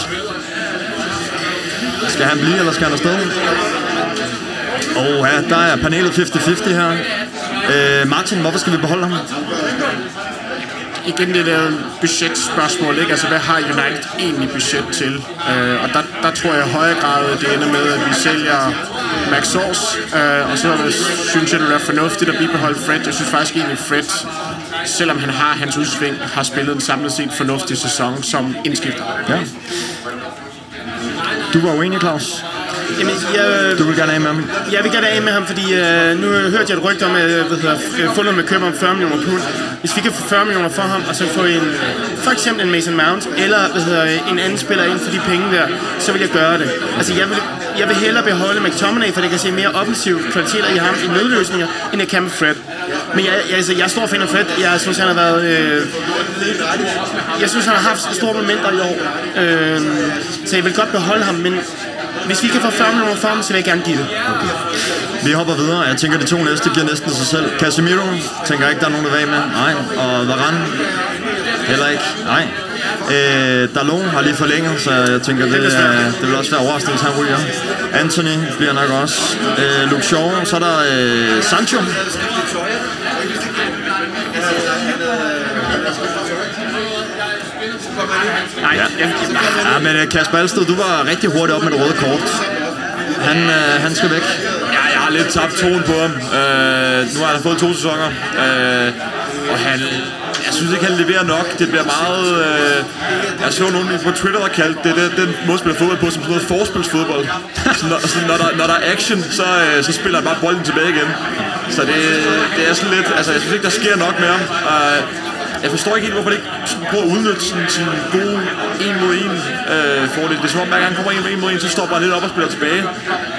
Skal han blive, eller skal han afsted? Og ja, der er panelet 50-50 her. Uh, Martin, hvorfor skal vi beholde ham? Igen det der budgetspørgsmål, ikke? Altså, hvad har United egentlig budget til? Øh, og der, der tror jeg i højere grad, at det ender med, at vi sælger Max Sors, øh, og så er det, synes jeg, det er fornuftigt at bibeholde Fred. Jeg synes faktisk egentlig, Fred, selvom han har hans udsving, har spillet en samlet set fornuftig sæson som indskifter. Ja. Du var uenig, Claus. Jamen, jeg, Du vil gerne af med ham. jeg vil gerne af med ham, fordi øh, nu hørte jeg et rygte om, at hvad hedder, øh, Fulham vil købe om 40 millioner pund. Hvis vi kan få 40 millioner for ham, og så få en, for eksempel en Mason Mount, eller hvad hedder, en anden spiller ind for de penge der, så vil jeg gøre det. Altså, jeg vil, jeg vil hellere beholde McTominay, for det kan se mere offensiv kvaliteter i ham i nødløsninger, end jeg kan med Fred. Men jeg, jeg, altså, jeg er stor fan af Fred. Jeg synes, han har været... Øh, jeg synes, han har haft store momenter i år. Øh, så jeg vil godt beholde ham, men hvis vi kan få 40 millioner for ham, så vil jeg gerne give det. Okay. Vi hopper videre. Jeg tænker, de to næste giver næsten sig selv. Casemiro, tænker jeg ikke, der er nogen, der vil med. Nej. Og Varane, heller ikke. Nej. Øh, Dalon har lige forlænget, så jeg tænker, det, Det er, det vil også være overraskende, hvis han ryger. Anthony bliver nok også. Øh, Luke Shaw, så er der øh, Sancho. Nej, ja. Ja, men øh, Kasper Alsted, du var rigtig hurtigt op med det røde kort. Han, øh, han skal væk. Ja, jeg har lidt tabt tonen på ham. Øh, nu har han fået to sæsoner. Øh, og han, jeg synes ikke, han leverer nok. Det bliver meget... Øh, jeg så nogen på Twitter, der kaldte det, det den måde, spiller fodbold på, som sådan noget forspilsfodbold. Så når, så når, der, når der er action, så, øh, så spiller han bare bolden tilbage igen. Så det, det er sådan lidt... Altså, jeg synes ikke, der sker nok med ham. Øh, jeg forstår ikke helt, hvorfor det ikke sådan prøver at udnytte sådan, sin gode en mod en øh, fordel. Det er som om, hver gang han kommer en mod en mod en, så stopper han lidt op og spiller tilbage.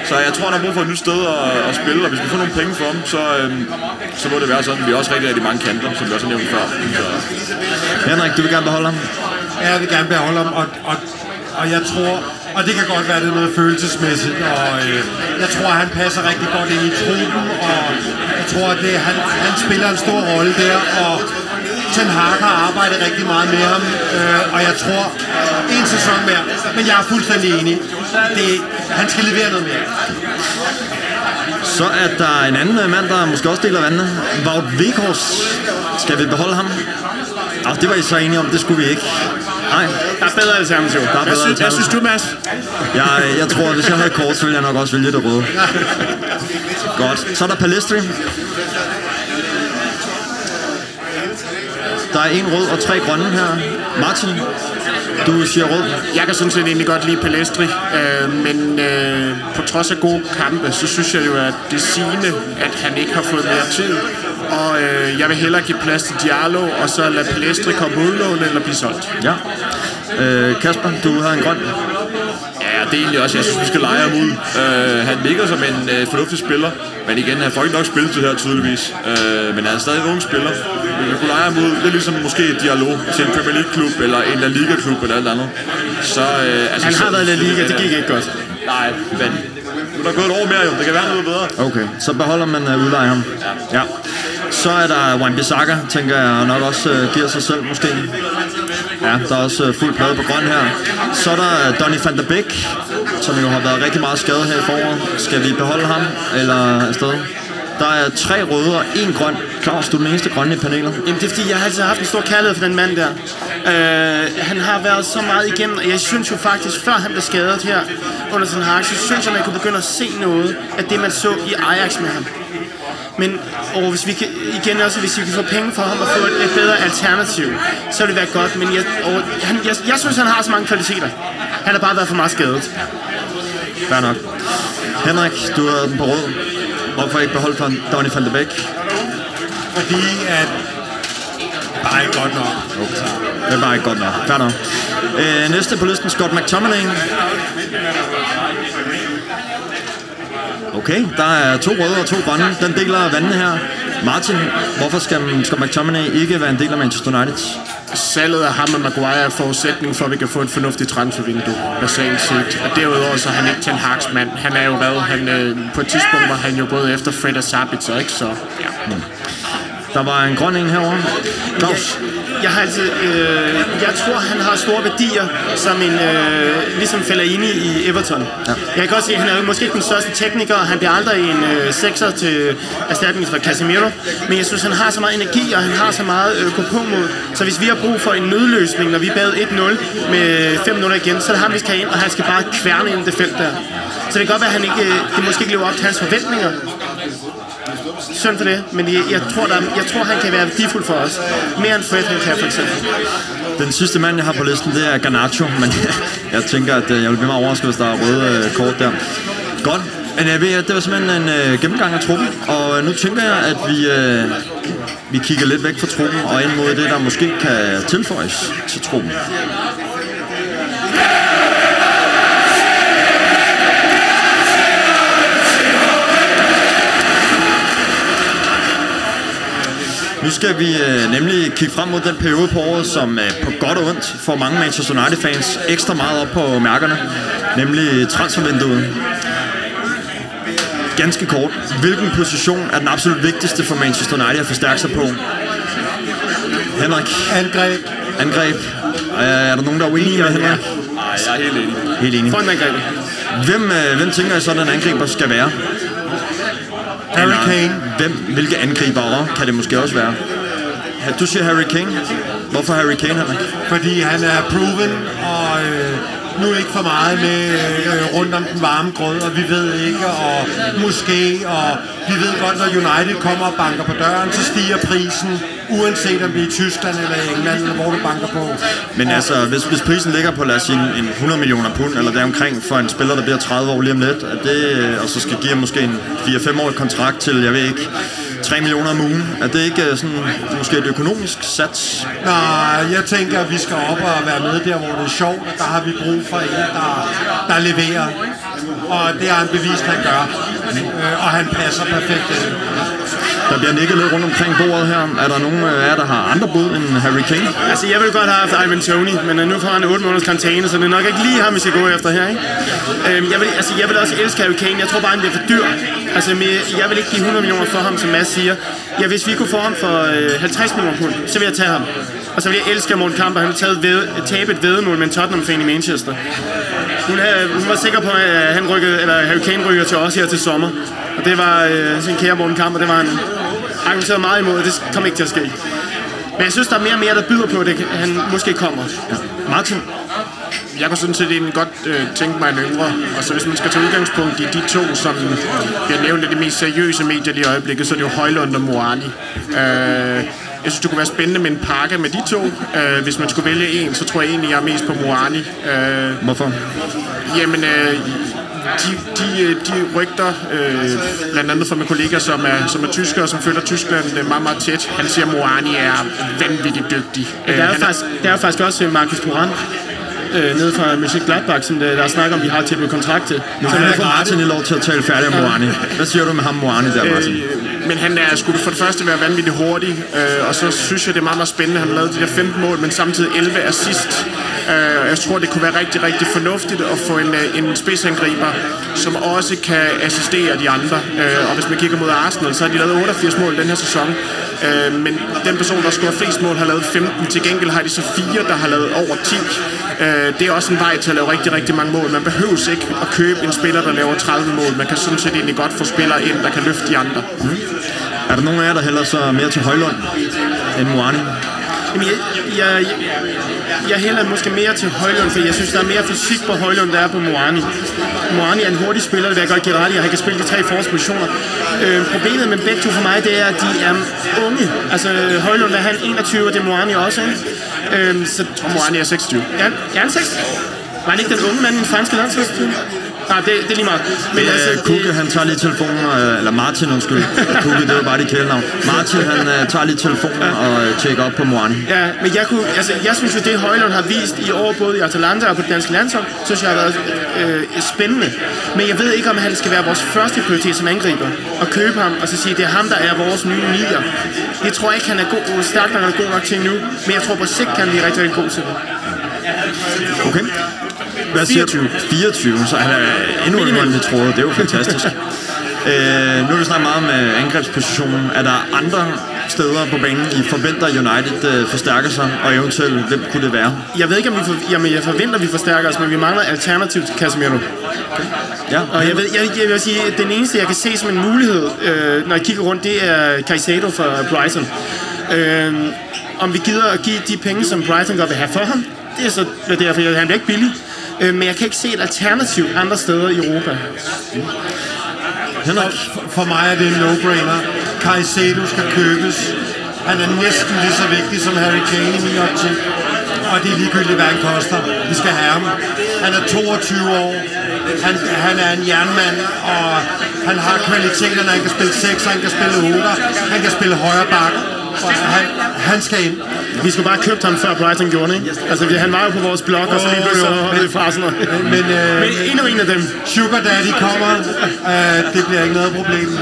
Så jeg tror, han har brug for et nyt sted at, at spille, og hvis vi får nogle penge for ham, så, øh, så må det være sådan. Vi har også rigtig, rigtig mange kanter, som vi også har nævnt før. Så, Henrik, du vil gerne beholde ham? Ja, jeg vil gerne beholde ham, og, og, og jeg tror, og det kan godt være, det er noget følelsesmæssigt, og øh, jeg tror, han passer rigtig godt ind i truppen, og jeg tror, at det, han, han spiller en stor rolle der, og Ten Hag har arbejdet rigtig meget med ham, øh, og jeg tror, en sæson mere, men jeg er fuldstændig enig. Det, han skal levere noget mere. Så er der en anden øh, mand, der måske også deler vandene. Wout Weghorst. Skal vi beholde ham? Ah, det var I så enige om, det skulle vi ikke. Nej, der er bedre alternativ. der er Hvad bedre synes, hvad synes du, Mads? Jeg, jeg tror, at hvis jeg havde kort, så ville jeg nok også vælge det røde. Godt. Så er der Palestri. Der er en rød og tre grønne her. Martin, du siger rød. Jeg kan sådan set egentlig godt lide Palestri, øh, men øh, på trods af gode kampe, så synes jeg jo, at det sigende, at han ikke har fået mere tid. Og øh, jeg vil hellere give plads til Diallo, og så lade Palestri komme udlån eller blive solgt. Ja. Øh, Kasper, du har en grøn. Ja, det er egentlig også, jeg synes, vi skal lege ham ud. Øh, han ligger som en øh, fornuftig spiller, men igen, han får ikke nok spilletid her tydeligvis. Øh, men han er stadig en ung spiller. Vi kan kunne lege ham ud. Det er ligesom måske et dialog til en Premier League-klub, eller en La Liga-klub, eller alt andet. Så, øh, altså, Han har været i La Liga, det gik ikke godt. Nej, men nu er der gået et år mere jo. Det kan være noget bedre. Okay, så beholder man uh, udleje ham. Ja. Så er der Wan-Bissaka, tænker jeg nok også uh, giver sig selv måske. Ja, der er også øh, fuld plade på grøn her. Så er der øh, Donny van der Beek, som jo har været rigtig meget skadet her i foråret. Skal vi beholde ham, eller afsted? Der er tre røde og en grøn. Claus, du er den eneste grønne i panelet. Jamen, det er fordi, jeg har altid haft en stor kærlighed for den mand der. Øh, han har været så meget igennem, og jeg synes jo faktisk, før han blev skadet her under sin hak, så synes jeg, man kunne begynde at se noget af det, man så i Ajax med ham. Men og hvis vi kan, igen også, hvis vi kan få penge for ham og få et, et bedre alternativ, så vil det være godt. Men jeg, og han, jeg, jeg synes, han har så mange kvaliteter. Han har bare været for meget skadet. Fair nok. Henrik, du har den på rød. Hvorfor ikke beholde for Donny van der Beek? Fordi at bare ikke godt nok. Det er bare ikke godt nok. Fair nok. Øh, næste på listen, Scott McTominay. Okay, der er to røde og to grønne. Den deler vandene her. Martin, hvorfor skal Scott McTominay ikke være en del af Manchester United? Salget af ham og Maguire er forudsætning for, at vi kan få et fornuftigt transfervindue, basalt set. Og derudover så er han ikke Ten Hag's mand. Han er jo hvad? Han, øh, på et tidspunkt var han jo både efter Fred og Sabitzer, ikke? Så ja. Der var en grøn en herovre. Claus? Jeg har altid, øh, jeg tror, han har store værdier som en, øh, ligesom Fellaini i Everton. Ja. Jeg kan godt se, at han er måske ikke den største tekniker, han bliver aldrig en øh, sekser til erstatning for Casemiro, men jeg synes, han har så meget energi, og han har så meget øh, på mod. Så hvis vi har brug for en nødløsning, når vi bagud 1-0 med 5 minutter igen, så er det ham, vi skal have ind, og han skal bare kværne ind det felt der. Så det kan godt være, at han ikke, øh, det måske ikke lever op til hans forventninger, synd for det, men jeg, jeg, tror, der, jeg tror, han kan være værdifuld for os. Mere end Fredrik her, for eksempel. Den sidste mand, jeg har på listen, det er Garnacho, men jeg tænker, at øh, jeg vil blive meget overrasket, hvis der er røde øh, kort der. Godt. Men øh, jeg ved, at det var simpelthen en øh, gennemgang af truppen, og øh, nu tænker jeg, at vi, øh, vi kigger lidt væk fra truppen og ind mod det, der måske kan tilføjes til truppen. Nu skal vi øh, nemlig kigge frem mod den periode på året, som øh, på godt og ondt får mange Manchester United-fans ekstra meget op på mærkerne, nemlig transfervinduet. Ganske kort. Hvilken position er den absolut vigtigste for Manchester United at forstærke sig på? Henrik, Angreb. angreb. Øh, er der nogen, der er uenige med Henrik? Nej, jeg er helt enig. Helt enig. Hvem, øh, hvem tænker I så, den angriber skal være? Harry Kane. Hvem, hvilke angribere kan det måske også være? Du siger Harry Kane. Hvorfor Harry Kane, Henrik? Fordi han er proven, og øh, nu ikke for meget med øh, rundt om den varme grød, og vi ved ikke, og måske, og vi ved godt, når United kommer og banker på døren, så stiger prisen, uanset om det er i Tyskland eller England, eller hvor du banker på. Men altså, hvis, hvis prisen ligger på, lad os sige, en, en 100 millioner pund, eller deromkring for en spiller, der bliver 30 år lige om lidt, at det, øh, og så skal give ham måske en 4-5 årig kontrakt til, jeg ved ikke, 3 millioner om ugen, er det ikke øh, sådan, måske et økonomisk sats? Nej, jeg tænker, at vi skal op og være med der, hvor det er sjovt, og der har vi brug for en, der, der leverer. Og det har han bevist, han gør. Øh, og han passer perfekt ind. Der bliver nikket lidt rundt omkring bordet her. Er der nogen øh, af jer, der har andre bud end Harry Kane? Altså, jeg ville godt have haft Ivan Tony, men øh, nu får han 8 måneders karantæne, så det er nok ikke lige ham, vi skal gå efter her, ikke? Øhm, jeg, vil, altså, jeg vil også elske Harry Kane. Jeg tror bare, han bliver for dyr. Altså, øh, jeg vil ikke give 100 millioner for ham, som Mads siger. Ja, hvis vi kunne få ham for øh, 50 millioner pund, så vil jeg tage ham. Og så vil jeg elske, Morten Kamp, og han har taget ved, tabet et vedmål med en Tottenham-fan i Manchester. Hun, havde, hun var sikker på, at øh, han rykkede, eller Harry Kane rykker til os her til sommer. Og det var øh, sin kære Morten og det var han argumenteret meget imod, og det kom ikke til at ske. Men jeg synes, der er mere og mere, der byder på, at det, han måske kommer. Ja. Martin? Jeg kunne sådan set egentlig godt øh, tænke mig en yngre. Og så hvis man skal tage udgangspunkt i de to, som øh, bliver nævnt af de mest seriøse medier lige i øjeblikket, så er det jo Højlund og Moani. Øh, jeg synes, det kunne være spændende med en pakke med de to. Øh, hvis man skulle vælge en, så tror jeg egentlig, jeg er mest på Moani. Øh, Hvorfor? Jamen, øh, de, de, øh, de rygter, øh, blandt andet fra mine kollegaer, som er, som er tyskere, og som følger Tyskland øh, meget, meget tæt. Han siger, at Moani er vanvittigt dygtig. Øh, Der er, jo han faktisk, der er jo faktisk også øh, Marcus Thuram, øh, nede fra Musik Gladbach, som der, der er snak om, vi har tilbudt kontrakt til. Nu kan jeg få Martin lige lov til at tale færdig om Moani. Hvad siger du med ham Moani der, Martin? Øh, men han er skulle for det første være vanvittigt hurtig, øh, og så synes jeg, det er meget, meget spændende. Han har lavet de der 15 mål, men samtidig 11 assist. Øh, jeg tror, det kunne være rigtig, rigtig fornuftigt at få en, øh, en spidsangriber, som også kan assistere de andre. Øh, og hvis man kigger mod Arsenal, så har de lavet 88 mål den her sæson. Øh, men den person, der scorer flest mål, har lavet 15. Til gengæld har de så fire, der har lavet over 10. Øh, det er også en vej til at lave rigtig, rigtig mange mål. Man behøver ikke at købe en spiller, der laver 30 mål. Man kan sådan set egentlig godt få spillere ind, der kan løfte de andre. Mhm. Er der nogen af jer, der hælder så mere til Højlund end Moani? Jamen, jeg, jeg, jeg, jeg hælder måske mere til Højlund, for jeg synes, der er mere fysik på Højlund, der er på Moani. Moani er en hurtig spiller, det vil jeg godt give ret i, og han kan spille de tre forårspositioner. Øh, problemet med begge to for mig, det er, at de er unge. Altså, Højlund er han 21, og det er Moani også, ikke? Øh, så, Og Moani er 26. Ja, ja, han 6. Var han ikke den unge mand i den franske landsholdsteam? Nej, det, det er lige meget. Men Det er Kukke, han tager lige telefonen, øh, eller Martin, undskyld. Kukke, det var bare de kælenavn. Martin, han øh, tager lige telefonen og øh, tjekker op på Moani. Ja, men jeg, kunne, altså, jeg synes jo, det Højlund har vist i år, både i Atalanta og på det danske landshold, synes jeg har været øh, spændende. Men jeg ved ikke, om han skal være vores første prioritet som angriber. Og købe ham, og så sige, det er ham, der er vores nye nier. Det tror jeg ikke, han er god, stærk nok god nok til nu. Men jeg tror på sigt, kan han blive rigtig, rigtig god til det. Okay. Hvad siger 24. 24, så han er endnu yngre end vi troede. Det er jo fantastisk. Øh, nu har vi snakket meget om øh, angrebspositionen. Er der andre steder på banen, I forventer United øh, forstærker sig, og eventuelt, hvem kunne det være? Jeg ved ikke, om vi for, jamen, jeg forventer, at vi forstærker os, men vi mangler alternativ til Casemiro. Ja, Og jeg, ved, jeg, jeg vil sige, at den eneste, jeg kan se som en mulighed, øh, når jeg kigger rundt, det er Caicedo fra Brighton. Øh, om vi gider at give de penge, som Brighton godt vil have for ham, det er så derfor, han bliver ikke billig. Øh, men jeg kan ikke se et alternativ andre steder i Europa. Henrik, For, for mig er det en no-brainer. Caicedo skal købes. Han er næsten lige så vigtig som Harry Kane i min optik. Og det er ligegyldigt, hvad han koster. Vi skal have ham. Han er 22 år. Han, han er en jernmand, og han har kvaliteterne. Han kan spille 6, han kan spille 8, han kan spille højre bak. Og han, han skal ind. Vi skulle bare købt ham, før Brighton gjorde det, ikke? Altså, vi- han var jo på vores blog, og så lige pludselig og det fra sådan noget. Men, øh, Men endnu en af dem. Sugar Daddy kommer. Uh, det bliver ikke noget problem.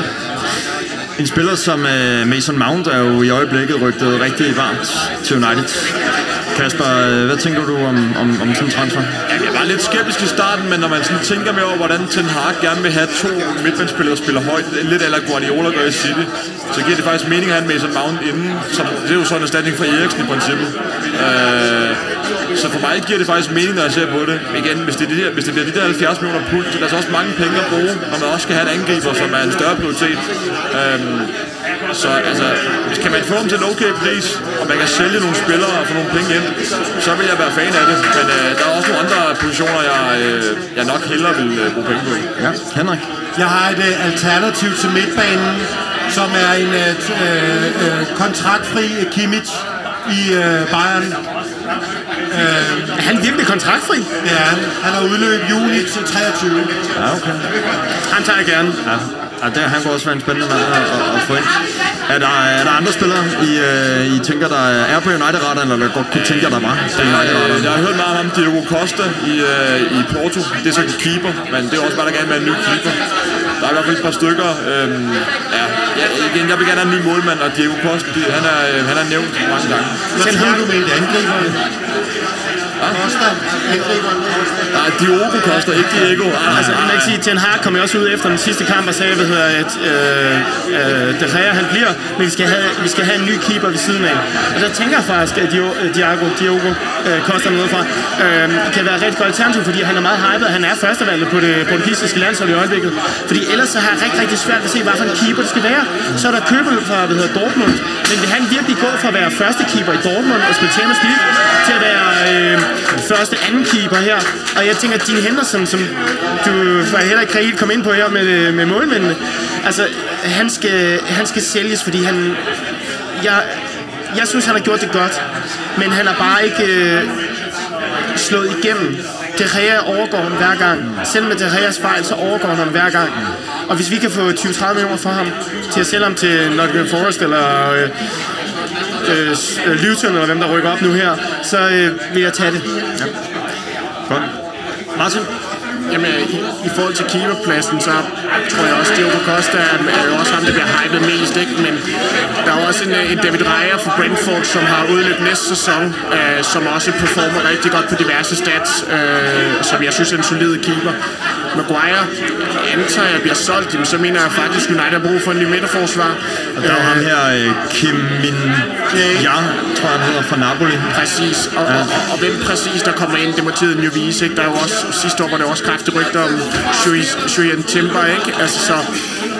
En spiller som øh, Mason Mount er jo i øjeblikket rygtet rigtig varmt til United. Kasper, øh, hvad tænker du om, om, om sådan en transfer? Jeg var lidt skeptisk i starten, men når man sådan tænker mere over, hvordan Ten Hag gerne vil have to midtbandsspillere, der spiller højt, lidt eller Guardiola gør i City, så giver det faktisk mening at have en Mason Mount inden. Som, det er jo sådan en erstatning for Eriksen i princippet. Øh, så for mig giver det faktisk mening, når jeg ser på det. Igen, hvis det, er der, hvis det bliver de der 70 millioner pund, så der er så også mange penge at bruge, når man også skal have en angriber, som er en større prioritet. Øhm, så altså, kan man få dem til en okay pris, og man kan sælge nogle spillere og få nogle penge ind, så vil jeg være fan af det. Men øh, der er også nogle andre positioner, jeg, øh, jeg nok hellere vil øh, bruge penge på. Ja, Henrik? Jeg har et øh, alternativ til midtbanen, som er en øh, øh, øh, kontraktfri Kimmich i øh, Bayern. Er han virkelig kontraktfri? Det er han. Han har udløb juni til 23. Ja, okay. Han tager jeg gerne. Ja. Ja, det, han kunne også være en spændende mand at, at, at få ind. Er der, er der andre spillere, I, øh, I tænker, der er på United-radaren, eller godt kunne tænke jer, der var på Øh, United-radaren? jeg har hørt meget om Diego Costa i, øh, i Porto. Det er så en keeper, men det er også bare, der gerne vil en ny keeper. Der er i hvert fald et par stykker. Øhm, ja, ja, igen, jeg vil gerne have en ny målmand, og Diego Costa, det- han er, øh, han er nævnt mange gange. Hvad tror du med angriberne? Costa, angriberen. Nej, Diogo Costa, ikke Diego. Ah, Altså, man kan sige, Ten Hag kom jo også ud efter den sidste kamp og sagde, hvad hedder, at øh, øh, De Gea, han bliver, men vi skal, have, vi skal have en ny keeper ved siden af. Og der tænker jeg faktisk, at Dio, øh, Diogo, Diogo øh, Costa noget fra, øh, kan være et rigtig godt alternativ, fordi han er meget hyped, han er førstevalget på det portugisiske landshold i øjeblikket. Fordi ellers så har jeg rigtig, rigtig svært ved at se, hvad for en keeper det skal være. Så er der Købel fra hvad hedder, Dortmund, men vil han virkelig gå fra at være første keeper i Dortmund og spille Champions League, til at være øh, første anden keeper her. Og jeg tænker, at Dean Henderson, som du heller ikke helt komme ind på her med, øh, med målmændene, altså han skal, han skal sælges, fordi han... Jeg, jeg synes, han har gjort det godt, men han har bare ikke øh, slået igennem. De Gea overgår ham hver gang. Selv med De Geas fejl, så overgår han ham hver gang. Og hvis vi kan få 20-30 millioner for ham til at sælge ham til Nottingham Forest eller øh, øh, s- Luton eller hvem der rykker op nu her, så øh, vil jeg tage det. Ja. Godt. Martin? Jamen, i, i forhold til keeperpladsen, så tror jeg også, at Diogo Costa er, er jo også ham, der bliver hypet mest, ikke? Men der er også en, øh, en David Raya fra Brentford, som har udløbet næste sæson, øh, som også performer rigtig godt på diverse stats, øh, som jeg synes er en solid keeper. Maguire antager jeg bliver solgt, jamen, så mener jeg faktisk, at United har brug for en ny midterforsvar. Og der er jo ham her, øh, Kim Min Ja, tror jeg, han hedder, fra Napoli. Præcis, og, og, og, og hvem præcis der kommer ind, det må tiden jo vise, ikke? Der er jo også, sidste år var der også kraftige rygter om Julian Timber, ikke? Altså, så,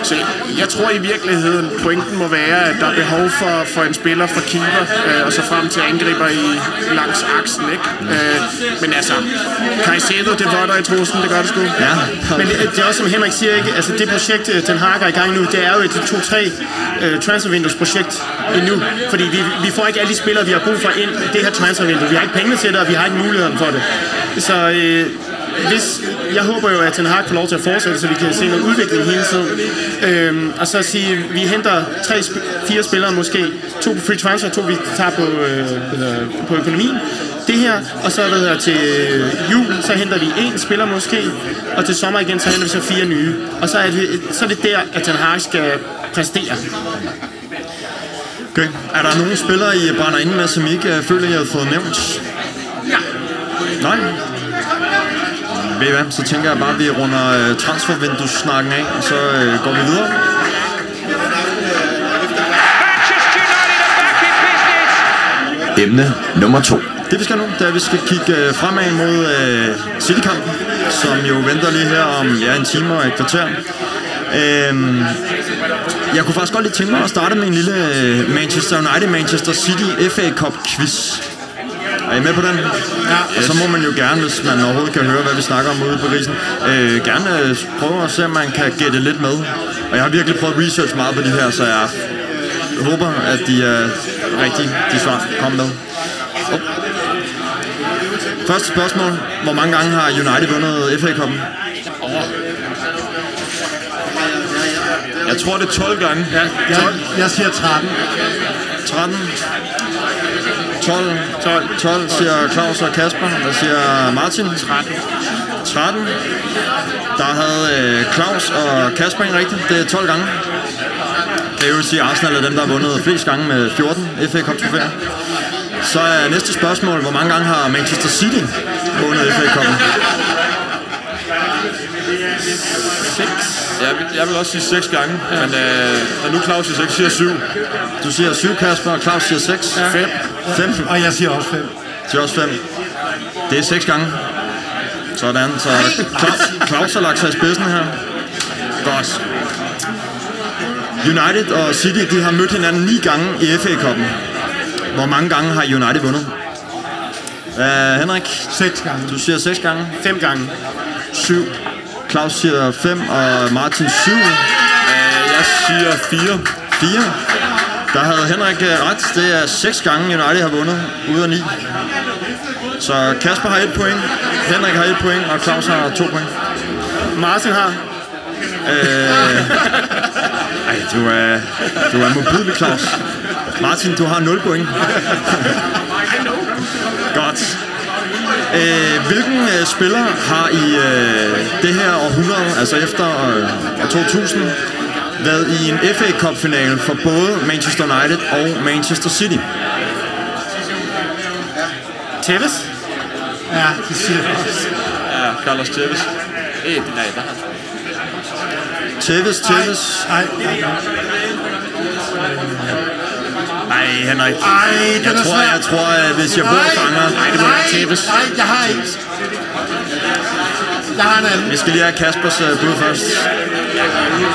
så jeg tror i virkeligheden, pointen må være, at der er behov for, for en spiller fra keeper, øh, og så frem til angriber i langs aksen, ikke? Øh, men altså, Caicedo, det var der i trussen, det gør det sgu. Ja. Men det, det er også som Henrik siger, ikke? Altså det projekt, øh, Ten Hag er i gang nu, det er jo et 2-3 uh, transfervinduesprojekt endnu. Fordi vi, vi får ikke alle de spillere, vi har brug for ind i det her transfervindue. Vi har ikke pengene til det, og vi har ikke muligheden for det. Så øh, hvis, jeg håber jo, at Ten Hag får lov til at fortsætte, så vi kan se noget udvikling hele tiden. Øhm, og så sige, vi henter tre, fire spillere måske. To på free transfer, to vi tager på, øh, på økonomien. Det her, og så hvad hedder, til øh, jul, så henter vi en spiller måske, og til sommer igen, så henter vi så fire nye. Og så er det, så er det der, at Ten Hag skal præstere. Okay. Er der nogle spillere, I brænder ind med, som I ikke øh, føler, I har fået nævnt? Ja. Nej? Ved I hvad, så tænker jeg bare, at vi runder øh, transfervinduessnakken af, og så øh, går vi videre. Emne nummer to. Det vi skal nu, det er, at vi skal kigge fremad mod øh, Citykampen, som jo venter lige her om ja, en time og et kvarter. Øhm, jeg kunne faktisk godt lige tænke mig at starte med en lille øh, Manchester United-Manchester City FA Cup quiz. Er I med på den? Ja. Og så må man jo gerne, hvis man overhovedet kan høre, hvad vi snakker om ude på risen, øh, gerne øh, prøve at se, om man kan gætte lidt med. Og jeg har virkelig prøvet at research meget på de her, så jeg håber, at de er rigtige, de svar kom med. Oh. Første spørgsmål. Hvor mange gange har United vundet FA Cup'en? Jeg tror, det er 12 gange. Ja. Jeg, jeg siger 13. 13? 12? 12, 12 siger Claus og Kasper. Hvad siger Martin? 13. 13. Der havde øh, Claus og Kasper en rigtig. Det er 12 gange. Jeg vil sige, at Arsenal er dem, der har vundet flest gange med 14 FA Cup trofæer. Så er næste spørgsmål, hvor mange gange har Manchester City vundet FA Cup'en? Jeg vil, jeg vil også sige seks gange, ja. men øh, når nu Claus siger seks, siger jeg syv. Du siger 7, Kasper, og Claus siger 6. 5. 5. Og jeg siger også fem. Siger også 5. Det er 6 gange. Sådan, så Claus, Claus har lagt sig i spidsen her. Godt. United og City, de har mødt hinanden 9 gange i FA Cup'en. Hvor mange gange har United vundet? Uh, Henrik, Seks gange. du siger 6 gange. Fem gange. 7. Claus siger 5, og Martin 7. Øh, jeg siger 4. 4. Der havde Henrik øh, ret. Det er 6 gange United har vundet, ud af 9. Så Kasper har 1 point, Henrik har 1 point, og Claus har 2 point. Martin har. Øh, ej, du er, du er modbydelig, Claus. Martin, du har 0 point. Godt. Øh, hvilken øh, spiller har i øh, det her århundrede, altså efter øh, år 2000, været i en FA Cup-finale for både Manchester United og Manchester City? Tevez. Ja, det siger jeg også. Ja, Carlos Tevez. Eh, nej, der har Tevez, Tevez. Ej, ej, Nej, Henrik. ej, Jeg tror, svær. jeg tror, at hvis jeg både fanger... Nej, det må nej, være Tevez. nej, jeg har ikke. Jeg har en anden. Vi skal lige have Kaspers øh, bud først.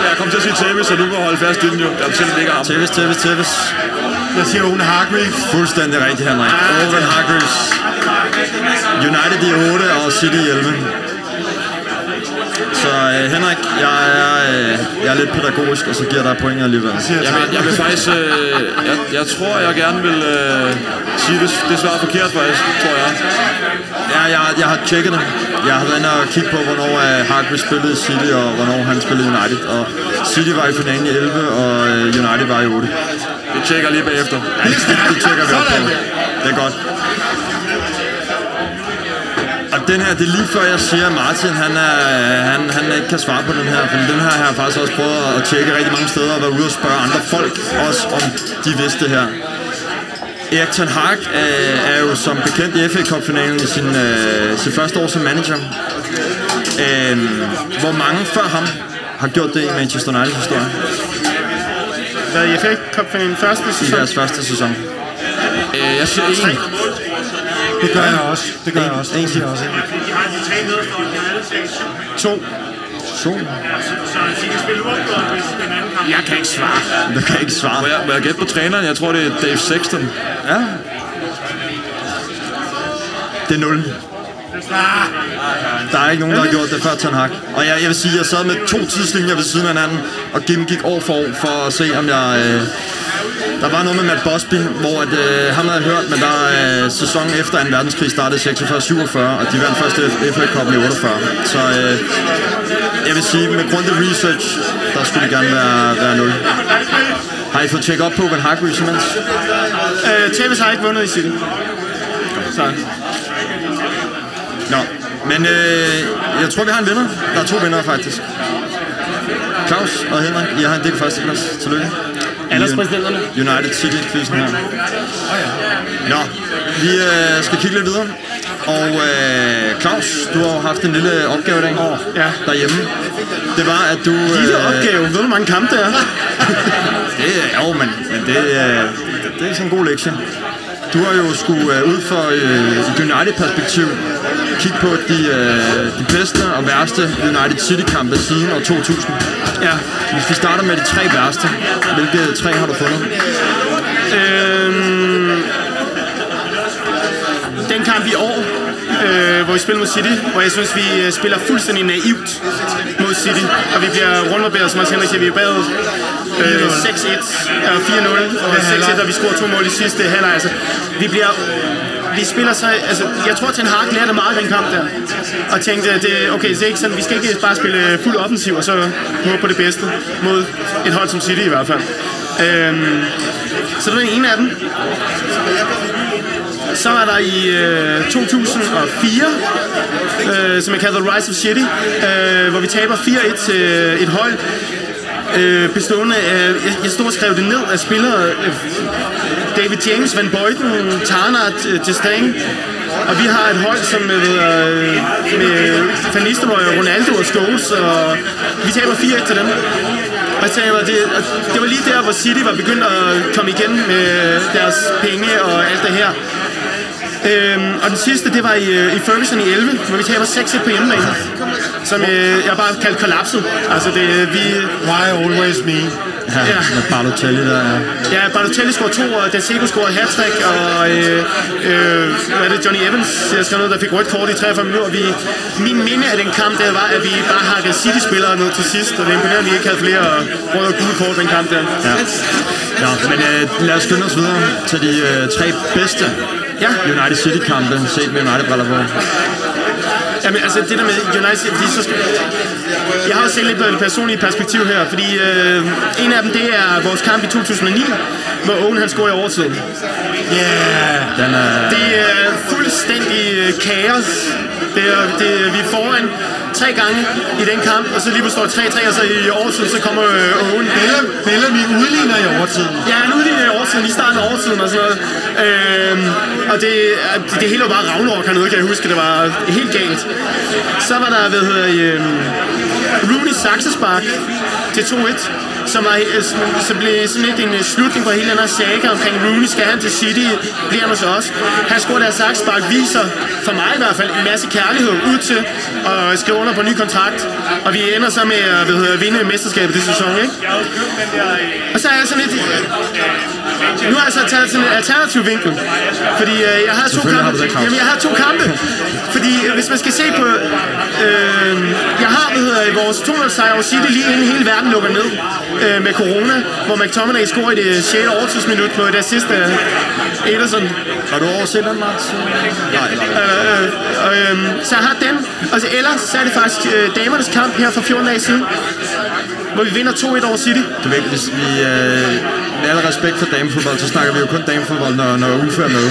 Jeg kom til at sige Tevez, så du må holde fast i den jo. Jeg vil selv ikke ham. Tevez, Tevez, Tevez. Jeg siger Owen Hargreaves. Fuldstændig rigtigt, Henrik. Owen Hargreaves. United i 8 og City i 11. Så øh, Henrik, jeg er, øh, jeg er lidt pædagogisk, og så giver dig point alligevel. Siger Jeg vil, jeg vil faktisk... Øh, jeg, jeg tror, jeg gerne vil øh, sige det, det svaret forkert, faktisk, tror jeg. Ja, jeg, jeg har tjekket det. Jeg har været inde og kigge på, hvornår øh, Hargreaves spillede City, og hvornår han spillede i United. Og City var i finalen i 11, og øh, United var i 8. Det tjekker lige bagefter. Ja, det, det tjekker vi op på. Det er godt. Den her, det er lige før jeg siger, at Martin han, er, han, han ikke kan svare på den her, for den her har jeg faktisk også prøvet at tjekke rigtig mange steder og være ude og spørge andre folk også, om de vidste det her. Erik Ten Hag øh, er jo som bekendt i FA Cup-finalen i sin, øh, sit første år som manager. Øh, hvor mange før ham har gjort det i Manchester Uniteds historie Hvad i FA Cup-finalen første i sæson? deres første sæson? Øh, jeg siger en. Det gør jeg også. Det gør jeg også. Det siger jeg også. To. To. Jeg kan ikke svare. Du kan ikke svare. Må jeg, må jeg gætte på træneren? Jeg tror, det er Dave Sexton. Ja. Det er 0. Der er ikke nogen, der har gjort det før Ten Hag. Og jeg, jeg vil sige, jeg sad med to tidslinjer ved siden af hinanden, og gennemgik år for år for at se, om jeg... Øh, der var noget med Matt Bosby, hvor at, øh, ham havde jeg hørt, men der øh, sæsonen efter 2. verdenskrig startede 46-47, og de vandt første FA Cup i 48. Så øh, jeg vil sige, med grundig research, der skulle det gerne være, være 0. Har I fået tjekket op på, hvad Hargreaves imens? Øh, Tevez har ikke vundet i City. Så. Nå, men øh, jeg tror, vi har en vinder. Der er to vinder, faktisk. Claus og Henrik, I har en del førsteplads. Tillykke. Alderspræsidenterne. United City-quizzen her. Nå, vi øh, skal kigge lidt videre. Og øh, Claus, du har jo haft en lille opgave i dag Ja. derhjemme. Det var, at du... Lille øh, opgave. Ved du, hvor mange kampe det er? Det er jo, men, men det, er, det er sådan en god lektie. Du har jo skulle øh, ud for øh, et United-perspektiv kigge på de, øh, de bedste og værste United City-kampe siden år 2000. Ja. Hvis vi starter med de tre værste, hvilke tre har du fundet? Øhm, øh, hvor vi spiller mod City, hvor jeg synes, vi øh, spiller fuldstændig naivt mod City, og vi bliver rundbarberet, som også Henrik siger, vi er bagud øh, 6-1 og 4-0 og 6-1, og vi scorer to mål i sidste halvleg. Altså, vi bliver vi spiller så, altså, jeg tror, Ten Hag lærte meget den kamp der, og tænkte, at det, okay, det er ikke sådan, vi skal ikke bare spille fuld offensiv, og så håbe på det bedste mod et hold som City i hvert fald. Øhm, så det var den ene af dem. Så er der i øh, 2004, øh, som jeg kalder The Rise of City, øh, hvor vi taber 4-1 til øh, et hold, øh, bestående af, jeg, jeg stod og skrev det ned af spillere, øh, David James, Van Beuten, Tarnat, øh, og vi har et hold, som med, øh, med øh, øh, Van Nistelrooy, Ronaldo og Scholes, og vi taber 4-1 til dem. Og jeg taber, det, det var lige der, hvor City var begyndt at komme igen med deres penge og alt det her. Øhm, og den sidste, det var i, øh, i Ferguson i 11, hvor vi taber 6-1 på hjemmebane. Som øh, jeg bare kaldte kollapset. Altså, det, vi... Why always me? Ja, Ja. med Balotelli der. ja. Ja, Balotelli scorede to, og Daseco scorede hat og øh, øh, hvad er det, Johnny Evans, jeg skrev noget, der fik rødt kort i 43 minutter. Vi, min minde af den kamp der var, at vi bare hakkede City-spillere ned til sidst, og det er imponerende, at vi ikke havde flere røde og gule kort den kamp der. Ja. Nå, men øh, lad os skynde os videre til de øh, tre bedste Ja. United City-kampe, set med United-briller på. Jamen, altså det der med United, fordi så skal... Jeg har også set lidt på det personlige perspektiv her, fordi øh, en af dem, det er vores kamp i 2009, hvor Owen han scorer i overtiden. Den er... Det er fuldstændig øh, kaos. Det er, det, vi er foran tre gange i den kamp, og så lige pludselig står det 3-3, og så i overtiden, så kommer øh, Owen. Bellamy, Bellamy udligner i overtiden. Ja, han udligner i overtiden, i starten af overtiden og sådan noget. Øhm, og det, det, det hele var bare Ragnarok hernede, kan jeg huske. Det var helt galt. Så var der, hvad hedder I, øhm, Rooney saksespark til 2-1, som, var, øh, som, blev sådan lidt en øh, slutning på hele den her saga omkring Rooney. Skal han til City? Bliver han hos os? Han scorer der saksespark, viser for mig i hvert fald en masse kærlighed ud til at skrive under på en ny kontrakt. Og vi ender så med at hvad hedder, vinde mesterskabet det sæson, ikke? Og så er jeg sådan lidt... Nu har jeg så taget sådan en alternativ vinkel. Fordi øh, jeg har to har kampe. det, Claus. Jamen, jeg har to kampe. Fordi øh, hvis man skal se på... Øh, jeg har, hvad hedder, vores 200 sejr over City lige inden hele verden lukker ned øh, med corona, hvor McTominay scorer i det 6. overtidsminut på et assist af Ederson. Har du overset den, Mats? Nej, nej. Øh, øh, øh, så jeg har den. Og så ellers så er det faktisk øh, damernes kamp her for 14 dage siden, hvor vi vinder 2-1 over City. Du ved, hvis vi... Øh, med al respekt for damefodbold, så snakker vi jo kun damefodbold, når, når Uffe er med.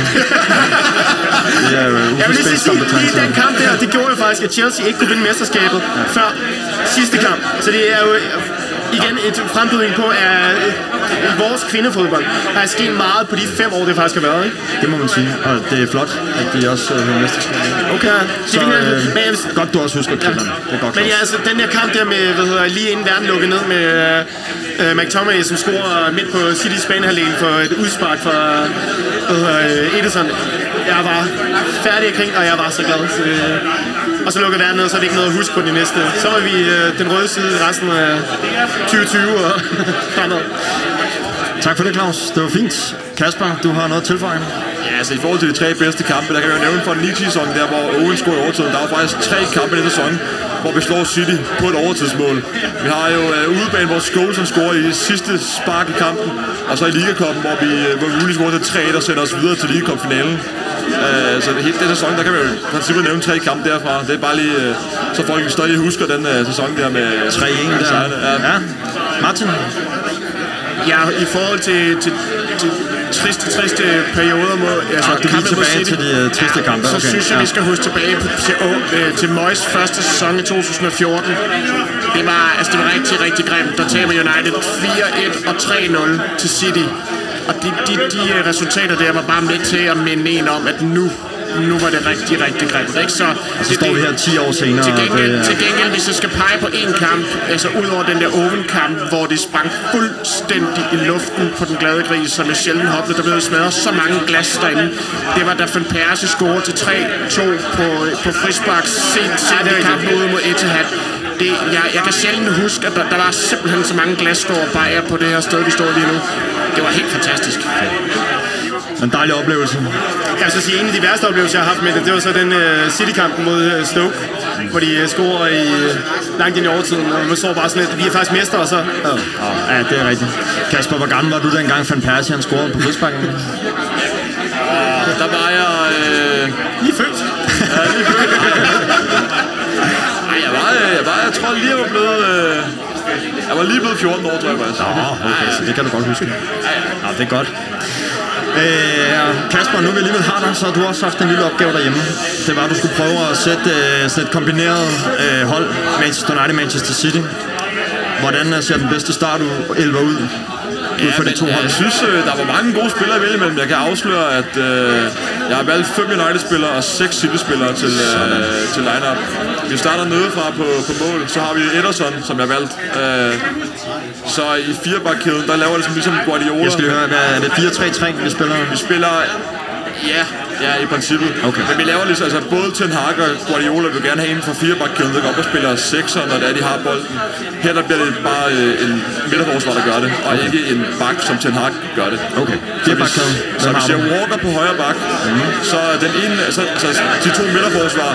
Det er jo Jeg vil lige sige, lige den kamp der, det gjorde jo faktisk, at Chelsea ikke kunne vinde mesterskabet før sidste kamp. Så det er jo øh, igen et frembrydning på, at øh, vores kvindefodbold der er sket meget på de fem år, det faktisk har været. Ikke? Det må man sige. Og det er flot, at de også øh, mesterskabet. Okay. Så det er øh, men jeg godt, du også husker kvinderne. Det er godt, Men ja, altså den der kamp der med, hvad hedder, lige inden verden lukkede ned med øh, McTominay, som scorer midt på City's banehalvdel for et udspark fra hvad hedder, øh, Ederson. Jeg var færdig grine, og jeg var så glad. Så, øh, og så lukker verden ned, så er det ikke noget at huske på de næste. Så var vi øh, den røde side resten af 2020 og fremad. Tak for det, Claus. Det var fint. Kasper, du har noget at tilføje? Ja, altså i forhold til de tre bedste kampe, der kan jeg jo nævne for den 9 sæson der, hvor Owen scorede i overtiden. Der var faktisk tre kampe i den sæson, hvor vi slår City på et overtidsmål. Vi har jo uh, udebane, hvor Scholes scorer i sidste spark i kampen, og så i Ligakoppen, hvor vi uh, hvor Rooney scorer til 3 der sender os videre til Ligacup-finalen. Uh, så hele den sæson, der kan vi jo i princippet nævne tre kampe derfra. Det er bare lige, uh, så folk stadig husker den uh, sæson der med 3-1 der. sejrene. Ja. Ja. Martin? Ja, i forhold til, til, til triste, triste perioder mod altså, Ah, du vil tilbage City, til de, øh, triste kampe. Så Okay, synes jeg, ja. vi skal huske tilbage på, til, øh, til Moyes første sæson i 2014. Det var, altså, det var rigtig, rigtig grimt. Der taber United 4-1 og 3-0 til City. Og de, de, de øh, resultater der var bare med til at minde en om, at nu, nu var det rigtig, rigtig grimt. Ikke? Så, Så står vi her 10 år senere. til og gengæld, det er- til gengæld, hvis jeg skal pege på én kamp, altså ud over den der Oven-kamp, hvor det sprang fuldstændig i luften på den glade gris, som jeg sjældent har oplevet, der blev smadret så mange glas derinde. Det var da Van Persie scorede til 3-2 på, på frispark sent, sent i kampen ude mod Etihad. Det, jeg, jeg kan sjældent huske, at der, der var simpelthen så mange glasstår bajer på det her sted, vi står lige nu. Det var helt fantastisk. En dejlig oplevelse. Jeg så sige, en af de værste oplevelser, jeg har haft med det, det var så den uh, City-kampen mod uh, Stoke, hvor de uh, scorer i, uh, langt ind i overtiden, og man står bare sådan lidt, vi er faktisk mestre, og så... Uh. Ja, det er rigtigt. Kasper, hvor gammel var du dengang, Van Persie han scorede på frisbakken? Der var jeg... Øh, I er født. Ej, jeg var, jeg var, jeg tror lige, jeg var blevet... Øh, jeg var lige blevet 14 år, tror jeg faktisk. Åh, okay, så det kan du godt huske. Ja, det er godt. Øh, Kasper, nu vi alligevel har dig, så har du også haft en lille opgave derhjemme. Det var, at du skulle prøve at sætte øh, sådan et kombineret øh, hold, Manchester United Manchester City. hvordan øh, ser den bedste start ud, 11 ud? Ud for de to men, hold? Jeg synes, øh, der var mange gode spillere at vælge imellem. Jeg kan afsløre, at øh, jeg har valgt fem United-spillere og seks City-spillere til, øh, til line-up. Vi starter nedefra på, på mål. Så har vi Ederson, som jeg valgt. Øh, så i firebakkæden, der laver det som ligesom Guardiola. Jeg skal lige høre, hvad er det 4-3-3, vi spiller? Vi spiller... Ja, ja, i princippet. Okay. Men vi laver ligesom, altså både Ten Hag og Guardiola vil gerne have en fra firebakkæden, der går op og spiller sekser, når det er, de har bolden. Her der bliver det bare øh, en midterforsvar, der gør det, og ikke en bak, som Ten Hag gør det. Okay. Så Firebakkæden. hvis, så hvis jeg walker på højre bak, mm-hmm. så den ene, så, så de to midterforsvar,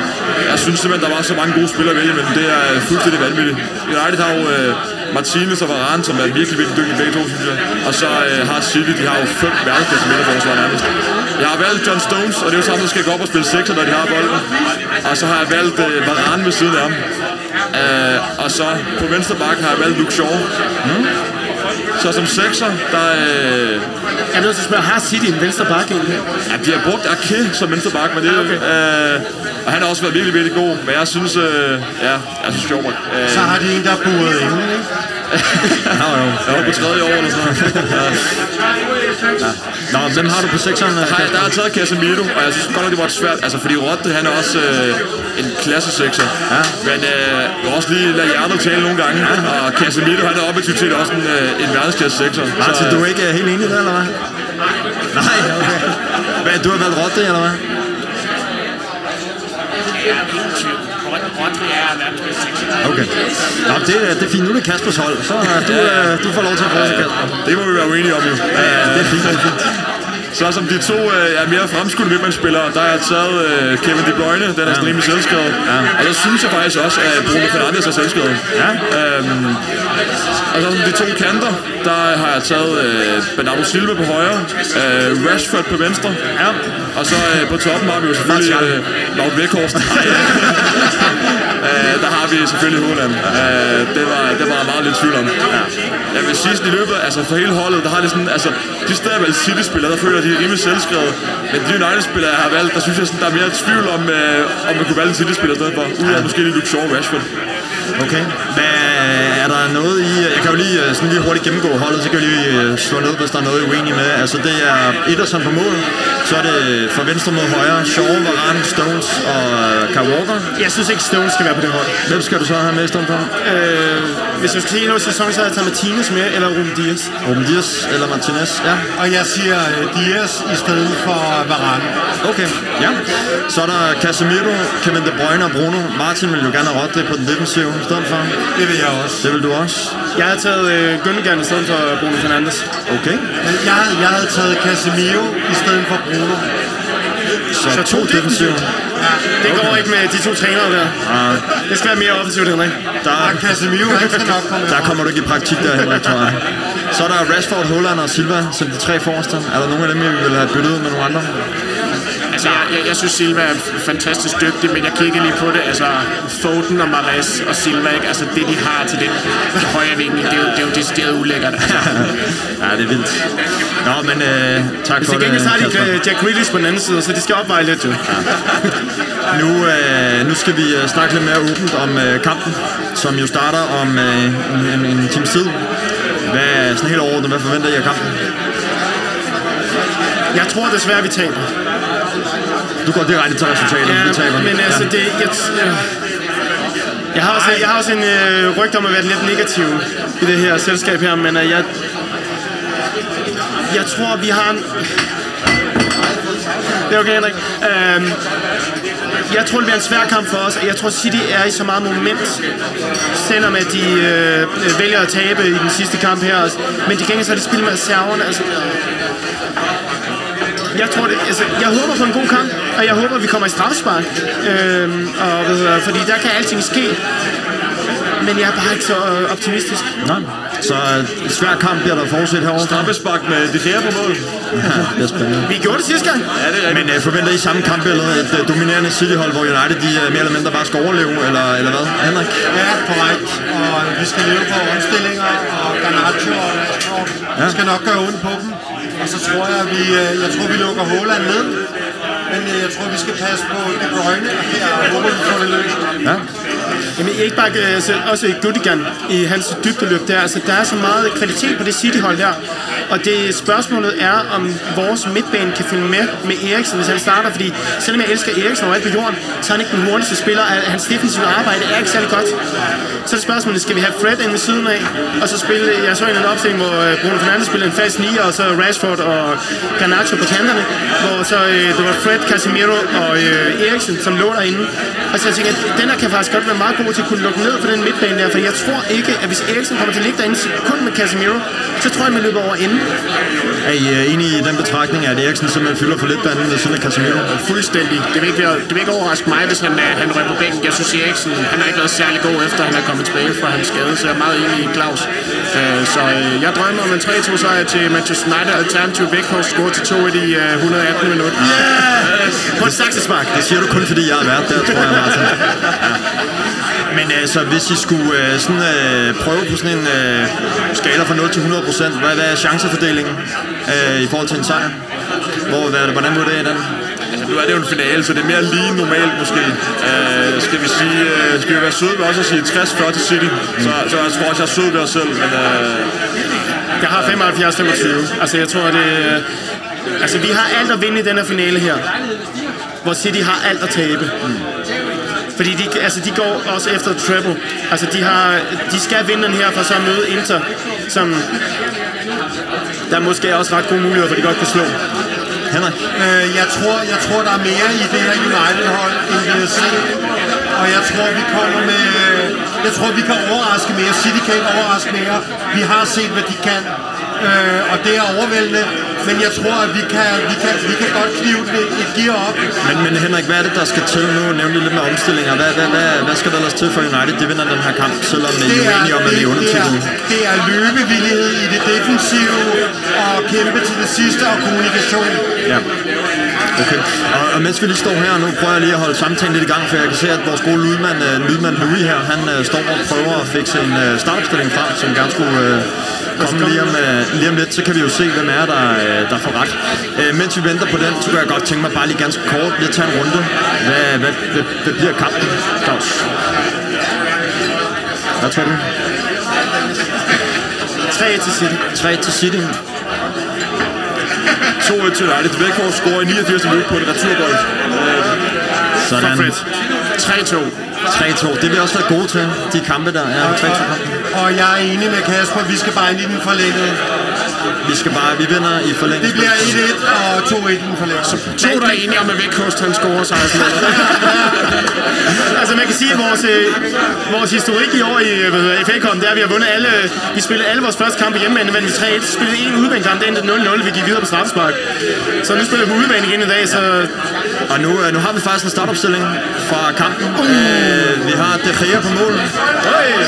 jeg synes simpelthen, der var så mange gode spillere at vælge, men det er fuldstændig vanvittigt. United har jo øh, Martinez og Varane, som er virkelig, virkelig dygtige begge to, synes jeg. Og så øh, har City, de har jo fem verdensklasse midterforsvar nærmest. Jeg har valgt John Stones, og det er jo samme, der skal gå op og spille sekser, når de har bolden. Og så har jeg valgt øh, Varane ved siden af ham. Øh, og så på venstre bakke har jeg valgt Luke Shaw. Mm. Så som sekser, der... Øh, Jeg er nødt til at spørge, har City en venstre bakke egentlig? Ja, de har brugt Arke som venstre bak, men det, okay. øh, og han har også været virkelig, virkelig god. Men jeg synes, øh, ja, jeg synes sjovt. Øh, Så har de en, der er buret inde, ikke? Nå, jo. jeg var på tredje år eller sådan noget. Nå, hvem har du på sekseren? Der har, der har taget Casemiro, og jeg synes godt nok, det var svært. Altså, fordi Rodri, han er også øh, en klasse sekser. Ja. Men øh, jeg også lige lade hjertet tale nogle gange. Ja. Og Casemiro, han er objektivt set også en, øh, en verdensklasse sekser. Martin, du er ikke øh, helt enig der, eller hvad? Nej, okay. Hvad, du har valgt Rodri, eller hvad? Er bedste Okay. Nå, det, er- det er fint. Nu er det Kaspers hold. Så øh, du, øh, du får lov til at få til Kasper. Det må vi være uenige om, jo. Ja, det er fint. Det er fint. Så som de to øh, er mere fremskudte midtbandsspillere, der har jeg taget øh, Kevin De Bruyne, den er sådan rimelig selvskrevet. Ja. Og så synes jeg faktisk også, at Bruno Fernandes er selvskrevet. Ja. Øhm, og så som de to kanter, der har jeg taget øh, Bernardo Silva på højre, øh, Rashford på venstre. Ja. Og så øh, på toppen har vi jo selvfølgelig øh, Laut Weghorst. øh, der har vi selvfølgelig Holland. Øh, det, var, det var jeg meget lidt tvivl om. Ja. Jeg vil sige sådan i løbet, altså for hele holdet, der har det sådan, altså de steder, hvor City-spillere, der føler, at de er rimelig selvskrevet. Men de United-spillere, jeg har valgt, der synes jeg sådan, der er mere tvivl om, øh, om man kunne valge en City-spiller i stedet for. Udover måske lige Luke Shaw Rashford. Okay. Hvad, er der noget i... Jeg kan jo lige, øh, sådan lige hurtigt gennemgå holdet, så kan vi lige øh, slå ned, hvis der er noget, I er uenige med. Altså, det er Ederson på mål. Så er det fra venstre mod højre. Shaw, Varane, Stones og øh, Kyle Walker. Jeg synes ikke, Stones skal være på det hold. Hvem skal du så have med i stedet for? Øh, hvis jeg skal se noget sæson, så havde jeg taget Martinez med, eller Ruben Dias. Ruben Dias eller Martinez? Ja. Og jeg siger uh, Dias i stedet for Varane. Okay, ja. Så er der Casemiro, Kevin De Bruyne og Bruno. Martin vil jo gerne have Rodri på den defensive i stedet for. Det vil jeg også. Det vil du også. Jeg har taget øh, Gündogan i stedet for Bruno Fernandes. Okay. Men jeg, jeg havde taget Casemiro i stedet for Bruno. Så, så to defensive. Det går ikke med de to trænere der. Det skal være mere offensivt, Henrik. Der, Og Casemiro, han skal nok komme der kommer du ikke i praktik der, Henrik, tror jeg. Så er der Rashford, Holland og Silva som de tre forreste. Er der nogen af dem, I vil have byttet ud med nogle andre? Altså, jeg, jeg, jeg synes, Silva er fantastisk dygtig, men jeg kigger lige på det. Altså, Foden og Mares og Silva, ikke? Altså, det de har til den højre vinkel, det er jo, det er jo decideret ulækkert. Altså. Ja, det er vildt. Nå, men øh, tak for Til det, gengæld så har de Kasper. Jack Grealish på den anden side, så de skal opveje lidt, jo. Nu, øh, nu skal vi øh, snakke lidt mere åbent om øh, kampen, som jo starter om øh, en, en, en times tid. Hvad, sådan helt overordnet, hvad forventer I af kampen? Jeg tror desværre, vi taber. Du går direkte til resultatet, Ja, vi taber. men altså, det... Jeg, jeg, jeg har også, jeg har også en øh, rygte om at være lidt negativ i det her selskab her, men øh, jeg, jeg tror, vi har en... Det er okay, Henrik. Øhm, jeg tror, det bliver en svær kamp for os, jeg tror, City er i så meget moment, selvom at de øh, øh, vælger at tabe i den sidste kamp her. Men de gengæld så har de spillet med reserverne. Altså, jeg tror det, altså, jeg håber på en god kamp, og jeg håber, vi kommer i straffespark. Øhm, og, hedder, fordi der kan alting ske. Men jeg er bare ikke så øh, optimistisk. Nå, så øh, svær kamp bliver der fortsat herovre. Straffespark med De Gea på mål. Ja, det er spændende. Vi gjorde det sidste gang. Ja, det er rigtigt. Men øh, forventer I samme kampbillede, et øh, dominerende City-hold, hvor United de, øh, mere eller mindre bare skal overleve, eller, eller hvad? Henrik? Ja, korrekt. Og vi skal leve på omstillinger og Garnacho og Rashford. Ja. Vi skal nok gøre ondt på dem. Og så tror jeg, at vi, øh, jeg tror, vi lukker Håland ned. Men øh, jeg tror, vi skal passe på De Bruyne, og her håber vi får det løst. Ja. Jamen ikke bare, øh, altså, også Gudigan i hans dybdeløb der, altså der er så meget kvalitet på det City-hold der, og det spørgsmålet er, om vores midtbane kan følge med med Eriksen, hvis han starter, fordi selvom jeg elsker Eriksen overalt på jorden, så er han ikke den hurtigste spiller, hans defensive arbejde er ikke særlig godt. Så er det spørgsmålet, skal vi have Fred ind ved siden af, og så spille, jeg så en anden opstilling, hvor øh, Bruno Fernandes spillede en fast 9, og så Rashford og Garnacho på kanterne, hvor så øh, det var Fred, Casemiro og øh, Eriksen, som lå derinde. Og så jeg tænker, at den her kan faktisk godt være meget god til at kunne lukke ned for den midtbane der, for jeg tror ikke, at hvis Eriksen kommer til at ligge derinde kun med Casemiro, så tror jeg, man løber over enden. Er I øh, enige i den betragtning, at Eriksen simpelthen fylder for lidt banen ved siden af Casemiro? Fuldstændig. Det vil ikke, være, det vil ikke overraske mig, hvis han, øh, han rører på bænken. Jeg synes, Eriksen han har ikke været særlig god, efter han er kommet tilbage fra hans skade, så jeg er meget enig i Claus. Øh, så øh, jeg drømmer om en 3-2 sejr til Manchester United, alternativ Vækhus score til 2 i de øh, 118 minutter. På et saksespark. Det siger du kun, fordi jeg har været der, tror jeg, Martin. Ja. Men altså, hvis I skulle øh, sådan, øh, prøve på sådan en øh, skala fra 0 til 100 procent, hvad, hvad er chancefordelingen øh, i forhold til en sejr? Hvor, hvad, hvordan vurderer I den? Altså, nu er det jo en finale, så det er mere lige normalt måske. Uh, skal vi sige, uh, skal vi være søde ved også at sige 60-40 til City? Så, så jeg tror også, jeg er sød ved os selv, men uh, Jeg har 75-25. Altså, jeg tror, det... øh, Altså, vi har alt at vinde i den her finale her. Hvor City har alt at tabe. Fordi de, altså, de går også efter treble. Altså, de, har, de skal vinde den her for så at møde Inter, som der måske er også ret gode muligheder for, at de godt kan slå. Henrik? Øh, jeg, tror, jeg tror, der er mere i det her United-hold, end vi har set. Og jeg tror, vi kommer med... Jeg tror, vi kan overraske mere. City kan ikke overraske mere. Vi har set, hvad de kan. Øh, og det er overvældende. Men jeg tror, at vi kan, vi kan, vi kan godt knive et, et gear op. Men, men Henrik, hvad er det, der skal til nu? Nævne lidt med omstillinger. Hvad, hvad, hvad, hvad skal der ellers til for United? De vinder den her kamp, selvom I er uenige om, at I er det, er, det er løbevillighed i det defensive og kæmpe til det sidste og kommunikation. Ja. Okay. Og, og mens vi lige står her nu, prøver jeg lige at holde samtalen lidt i gang, for jeg kan se, at vores gode lydmand, uh, lydmand Louis her, han uh, står og prøver at fikse en uh, startopstilling frem, som gerne skulle uh, komme lige om, uh, lige om lidt. Så kan vi jo se, hvem er der, uh, der får ret. Uh, mens vi venter på den, så kunne jeg godt tænke mig bare lige ganske kort lige at tage en runde. Hvad, hvad, hvad, hvad bliver kampen, Claus? Hvad tror du? 3 til City. 3 til City. 2-1 til United. Vækhus scorer i 89 minutter på et returbold. Sådan. Fred. 3-2. 3-2. Det vil også være gode til, de kampe der. Ja, 3-2 kampe. Og jeg er enig med Kasper, vi skal bare ind i den forlængede. Vi skal bare, vi vinder i forlængelse. Det bliver 1-1 og 2-1 i den forlængede. To, der er enige om, at Vækhus han scorer 16 minutter. Altså man kan sige, at vores, øh, vores historik i år i øh, FA Cup, det er, at vi har vundet alle, vi spillede alle vores første kampe hjemme, men vi 3-1, så spillede en udebanekamp, det endte 0-0, vi gik videre på straffespark. Så nu spiller vi på udebane igen i dag, så Og nu, øh, nu har vi faktisk en startopstilling fra kampen. Uh. vi har De Gea på mål.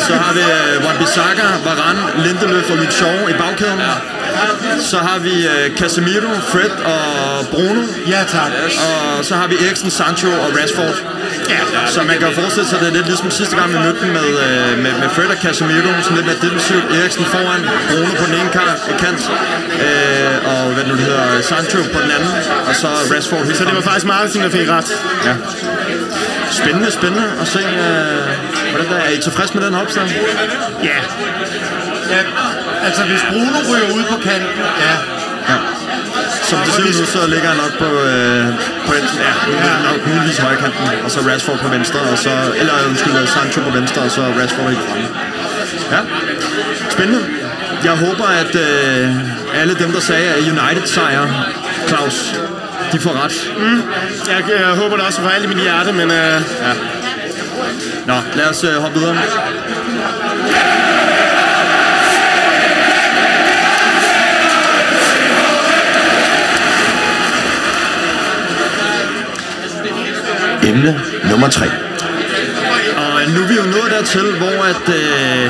Så har vi Wan-Bissaka, Varane, Lindeløf og Luke Shaw i bagkæden. Så har vi uh, Casemiro, Fred og Bruno. Ja, tak. Og så har vi Eriksen, Sancho og Rashford. Ja, så man kan jo forestille sig, at det er lidt ligesom sidste gang, vi mødte dem med, øh, med, med Fred og Casemiro, sådan lidt mere defensivt. Eriksen foran, Bruno på den ene kant, øh, og hvad nu det hedder, Sancho på den anden, og så Rashford helt så det var faktisk Martin, der fik ret. Ja. Spændende, spændende at se, øh, hvordan der er. Er I tilfreds med den opstilling? Ja, Ja, altså hvis Bruno ryger ud på kanten, ja. Ja. Som det ser ud så ligger han nok på, øh, på enten, ja, det nok muligvis højkanten, og så Rashford på venstre, og så, eller undskyld, Sancho på venstre, og så Rashford helt fremme. Ja, spændende. Jeg håber, at øh, alle dem, der sagde, at United sejr, Claus, de får ret. jeg, jeg håber det også for alt i mit hjerte, men øh, Nå, lad os øh, hoppe videre. Emne nummer 3. Og nu er vi jo nået dertil, hvor at, øh,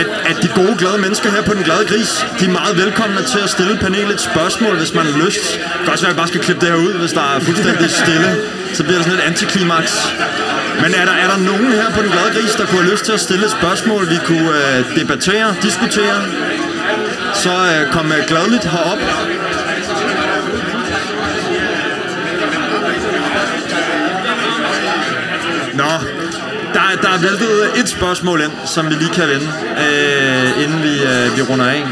at, at de gode, glade mennesker her på Den Glade Gris, de er meget velkomne til at stille panelet et spørgsmål, hvis man har lyst. Det kan også være, at vi bare skal klippe det her ud, hvis der er fuldstændig stille. Så bliver det sådan et antiklimaks. Men er der, er der nogen her på Den Glade Gris, der kunne have lyst til at stille et spørgsmål, vi kunne øh, debattere, diskutere? Så øh, kom øh, gladeligt herop. Nå, der, der spørgsmål ind, som vi lige kan vende, øh, inden vi, øh, vi runder af.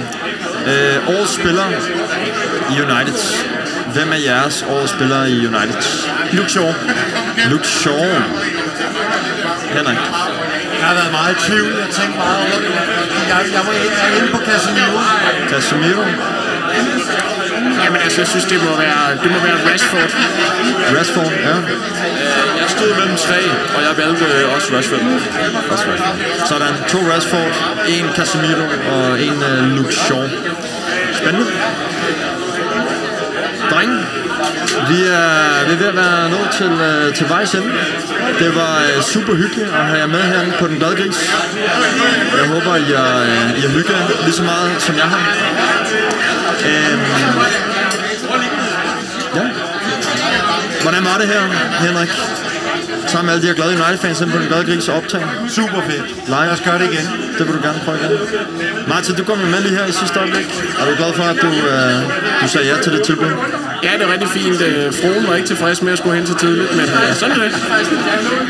Øh, årets spiller i United. Hvem er jeres årets spiller i United? Luke Shaw. Luke Shaw. Henrik. Jeg har været meget i tvivl. Jeg tænkte meget over det. Jeg, jeg var jeg er inde på Casemiro. Casemiro. Jamen altså, jeg synes, det må være, det må være Rashford. Rashford, ja. Jeg stod mellem tre, og jeg valgte øh, også Rashford. Også Rashford. Sådan, to Rashford, en Casemiro og en øh, Luke Shaw. Spændende. Drenge, vi er, vi er ved at være nået til, øh, til vejs ende. Det var øh, super hyggeligt at have jer med herinde på Den Glade Gris. Jeg håber, I har, øh, I har hygget lige så meget, som jeg har. Øhm, ja. Hvordan var det her, Henrik? Sammen med alle de her glade United-fans på Den Glade Gris og optage. Super fedt. Live. Lad os gøre det igen. Det vil du gerne prøve igen. Martin, du kom med lige her i sidste øjeblik. Er du glad for, at du, øh, du sagde ja til det tilbud? Ja, det er rigtig fint. Øh, Fruen var ikke tilfreds med at skulle hen så tidligt, men øh, sådan er det.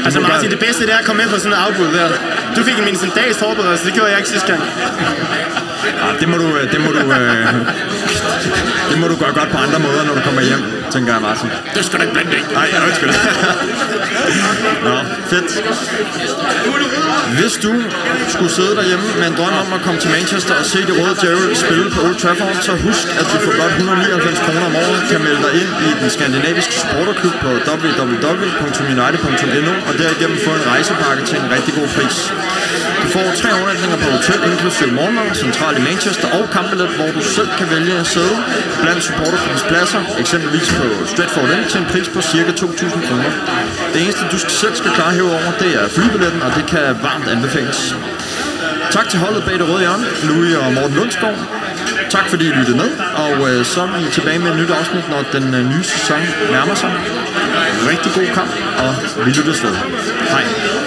Altså Martin, det bedste det er at komme med på sådan et afbud der. Du fik mindst en dags forberedelse, det gjorde jeg ikke sidste gang. Ja, det må du, øh, det må du, øh, det må du gøre godt på andre måder, når du kommer hjem, tænker jeg, Martin. Det skal du ikke blande dig i. Nej, undskyld. Nå, fedt. Hvis du skulle sidde derhjemme med en drøm om at komme til Manchester og se det røde djævel spille på Old Trafford, så husk, at du for godt 199 kroner om året kan melde dig ind i den skandinaviske sporterklub på www.united.no og derigennem få en rejsepakke til en rigtig god pris. Du får tre overnatninger på hotel, inklusive morgenmad, centralt i Manchester og kampbillet, hvor du selv kan vælge at sidde blandt supporterklubbens pladser, eksempelvis på Stratford End til en pris på ca. 2.000 kroner. Det eneste, du selv skal klare herover, det er flybilletten, og det kan varmt anbefales. Tak til holdet bag det røde hjørne, Louis og Morten Lundskov. Tak fordi I lyttede med, og øh, så er vi tilbage med et nyt afsnit, når den øh, nye sæson nærmer sig. Rigtig god kamp, og vi lyttes ved. Hej.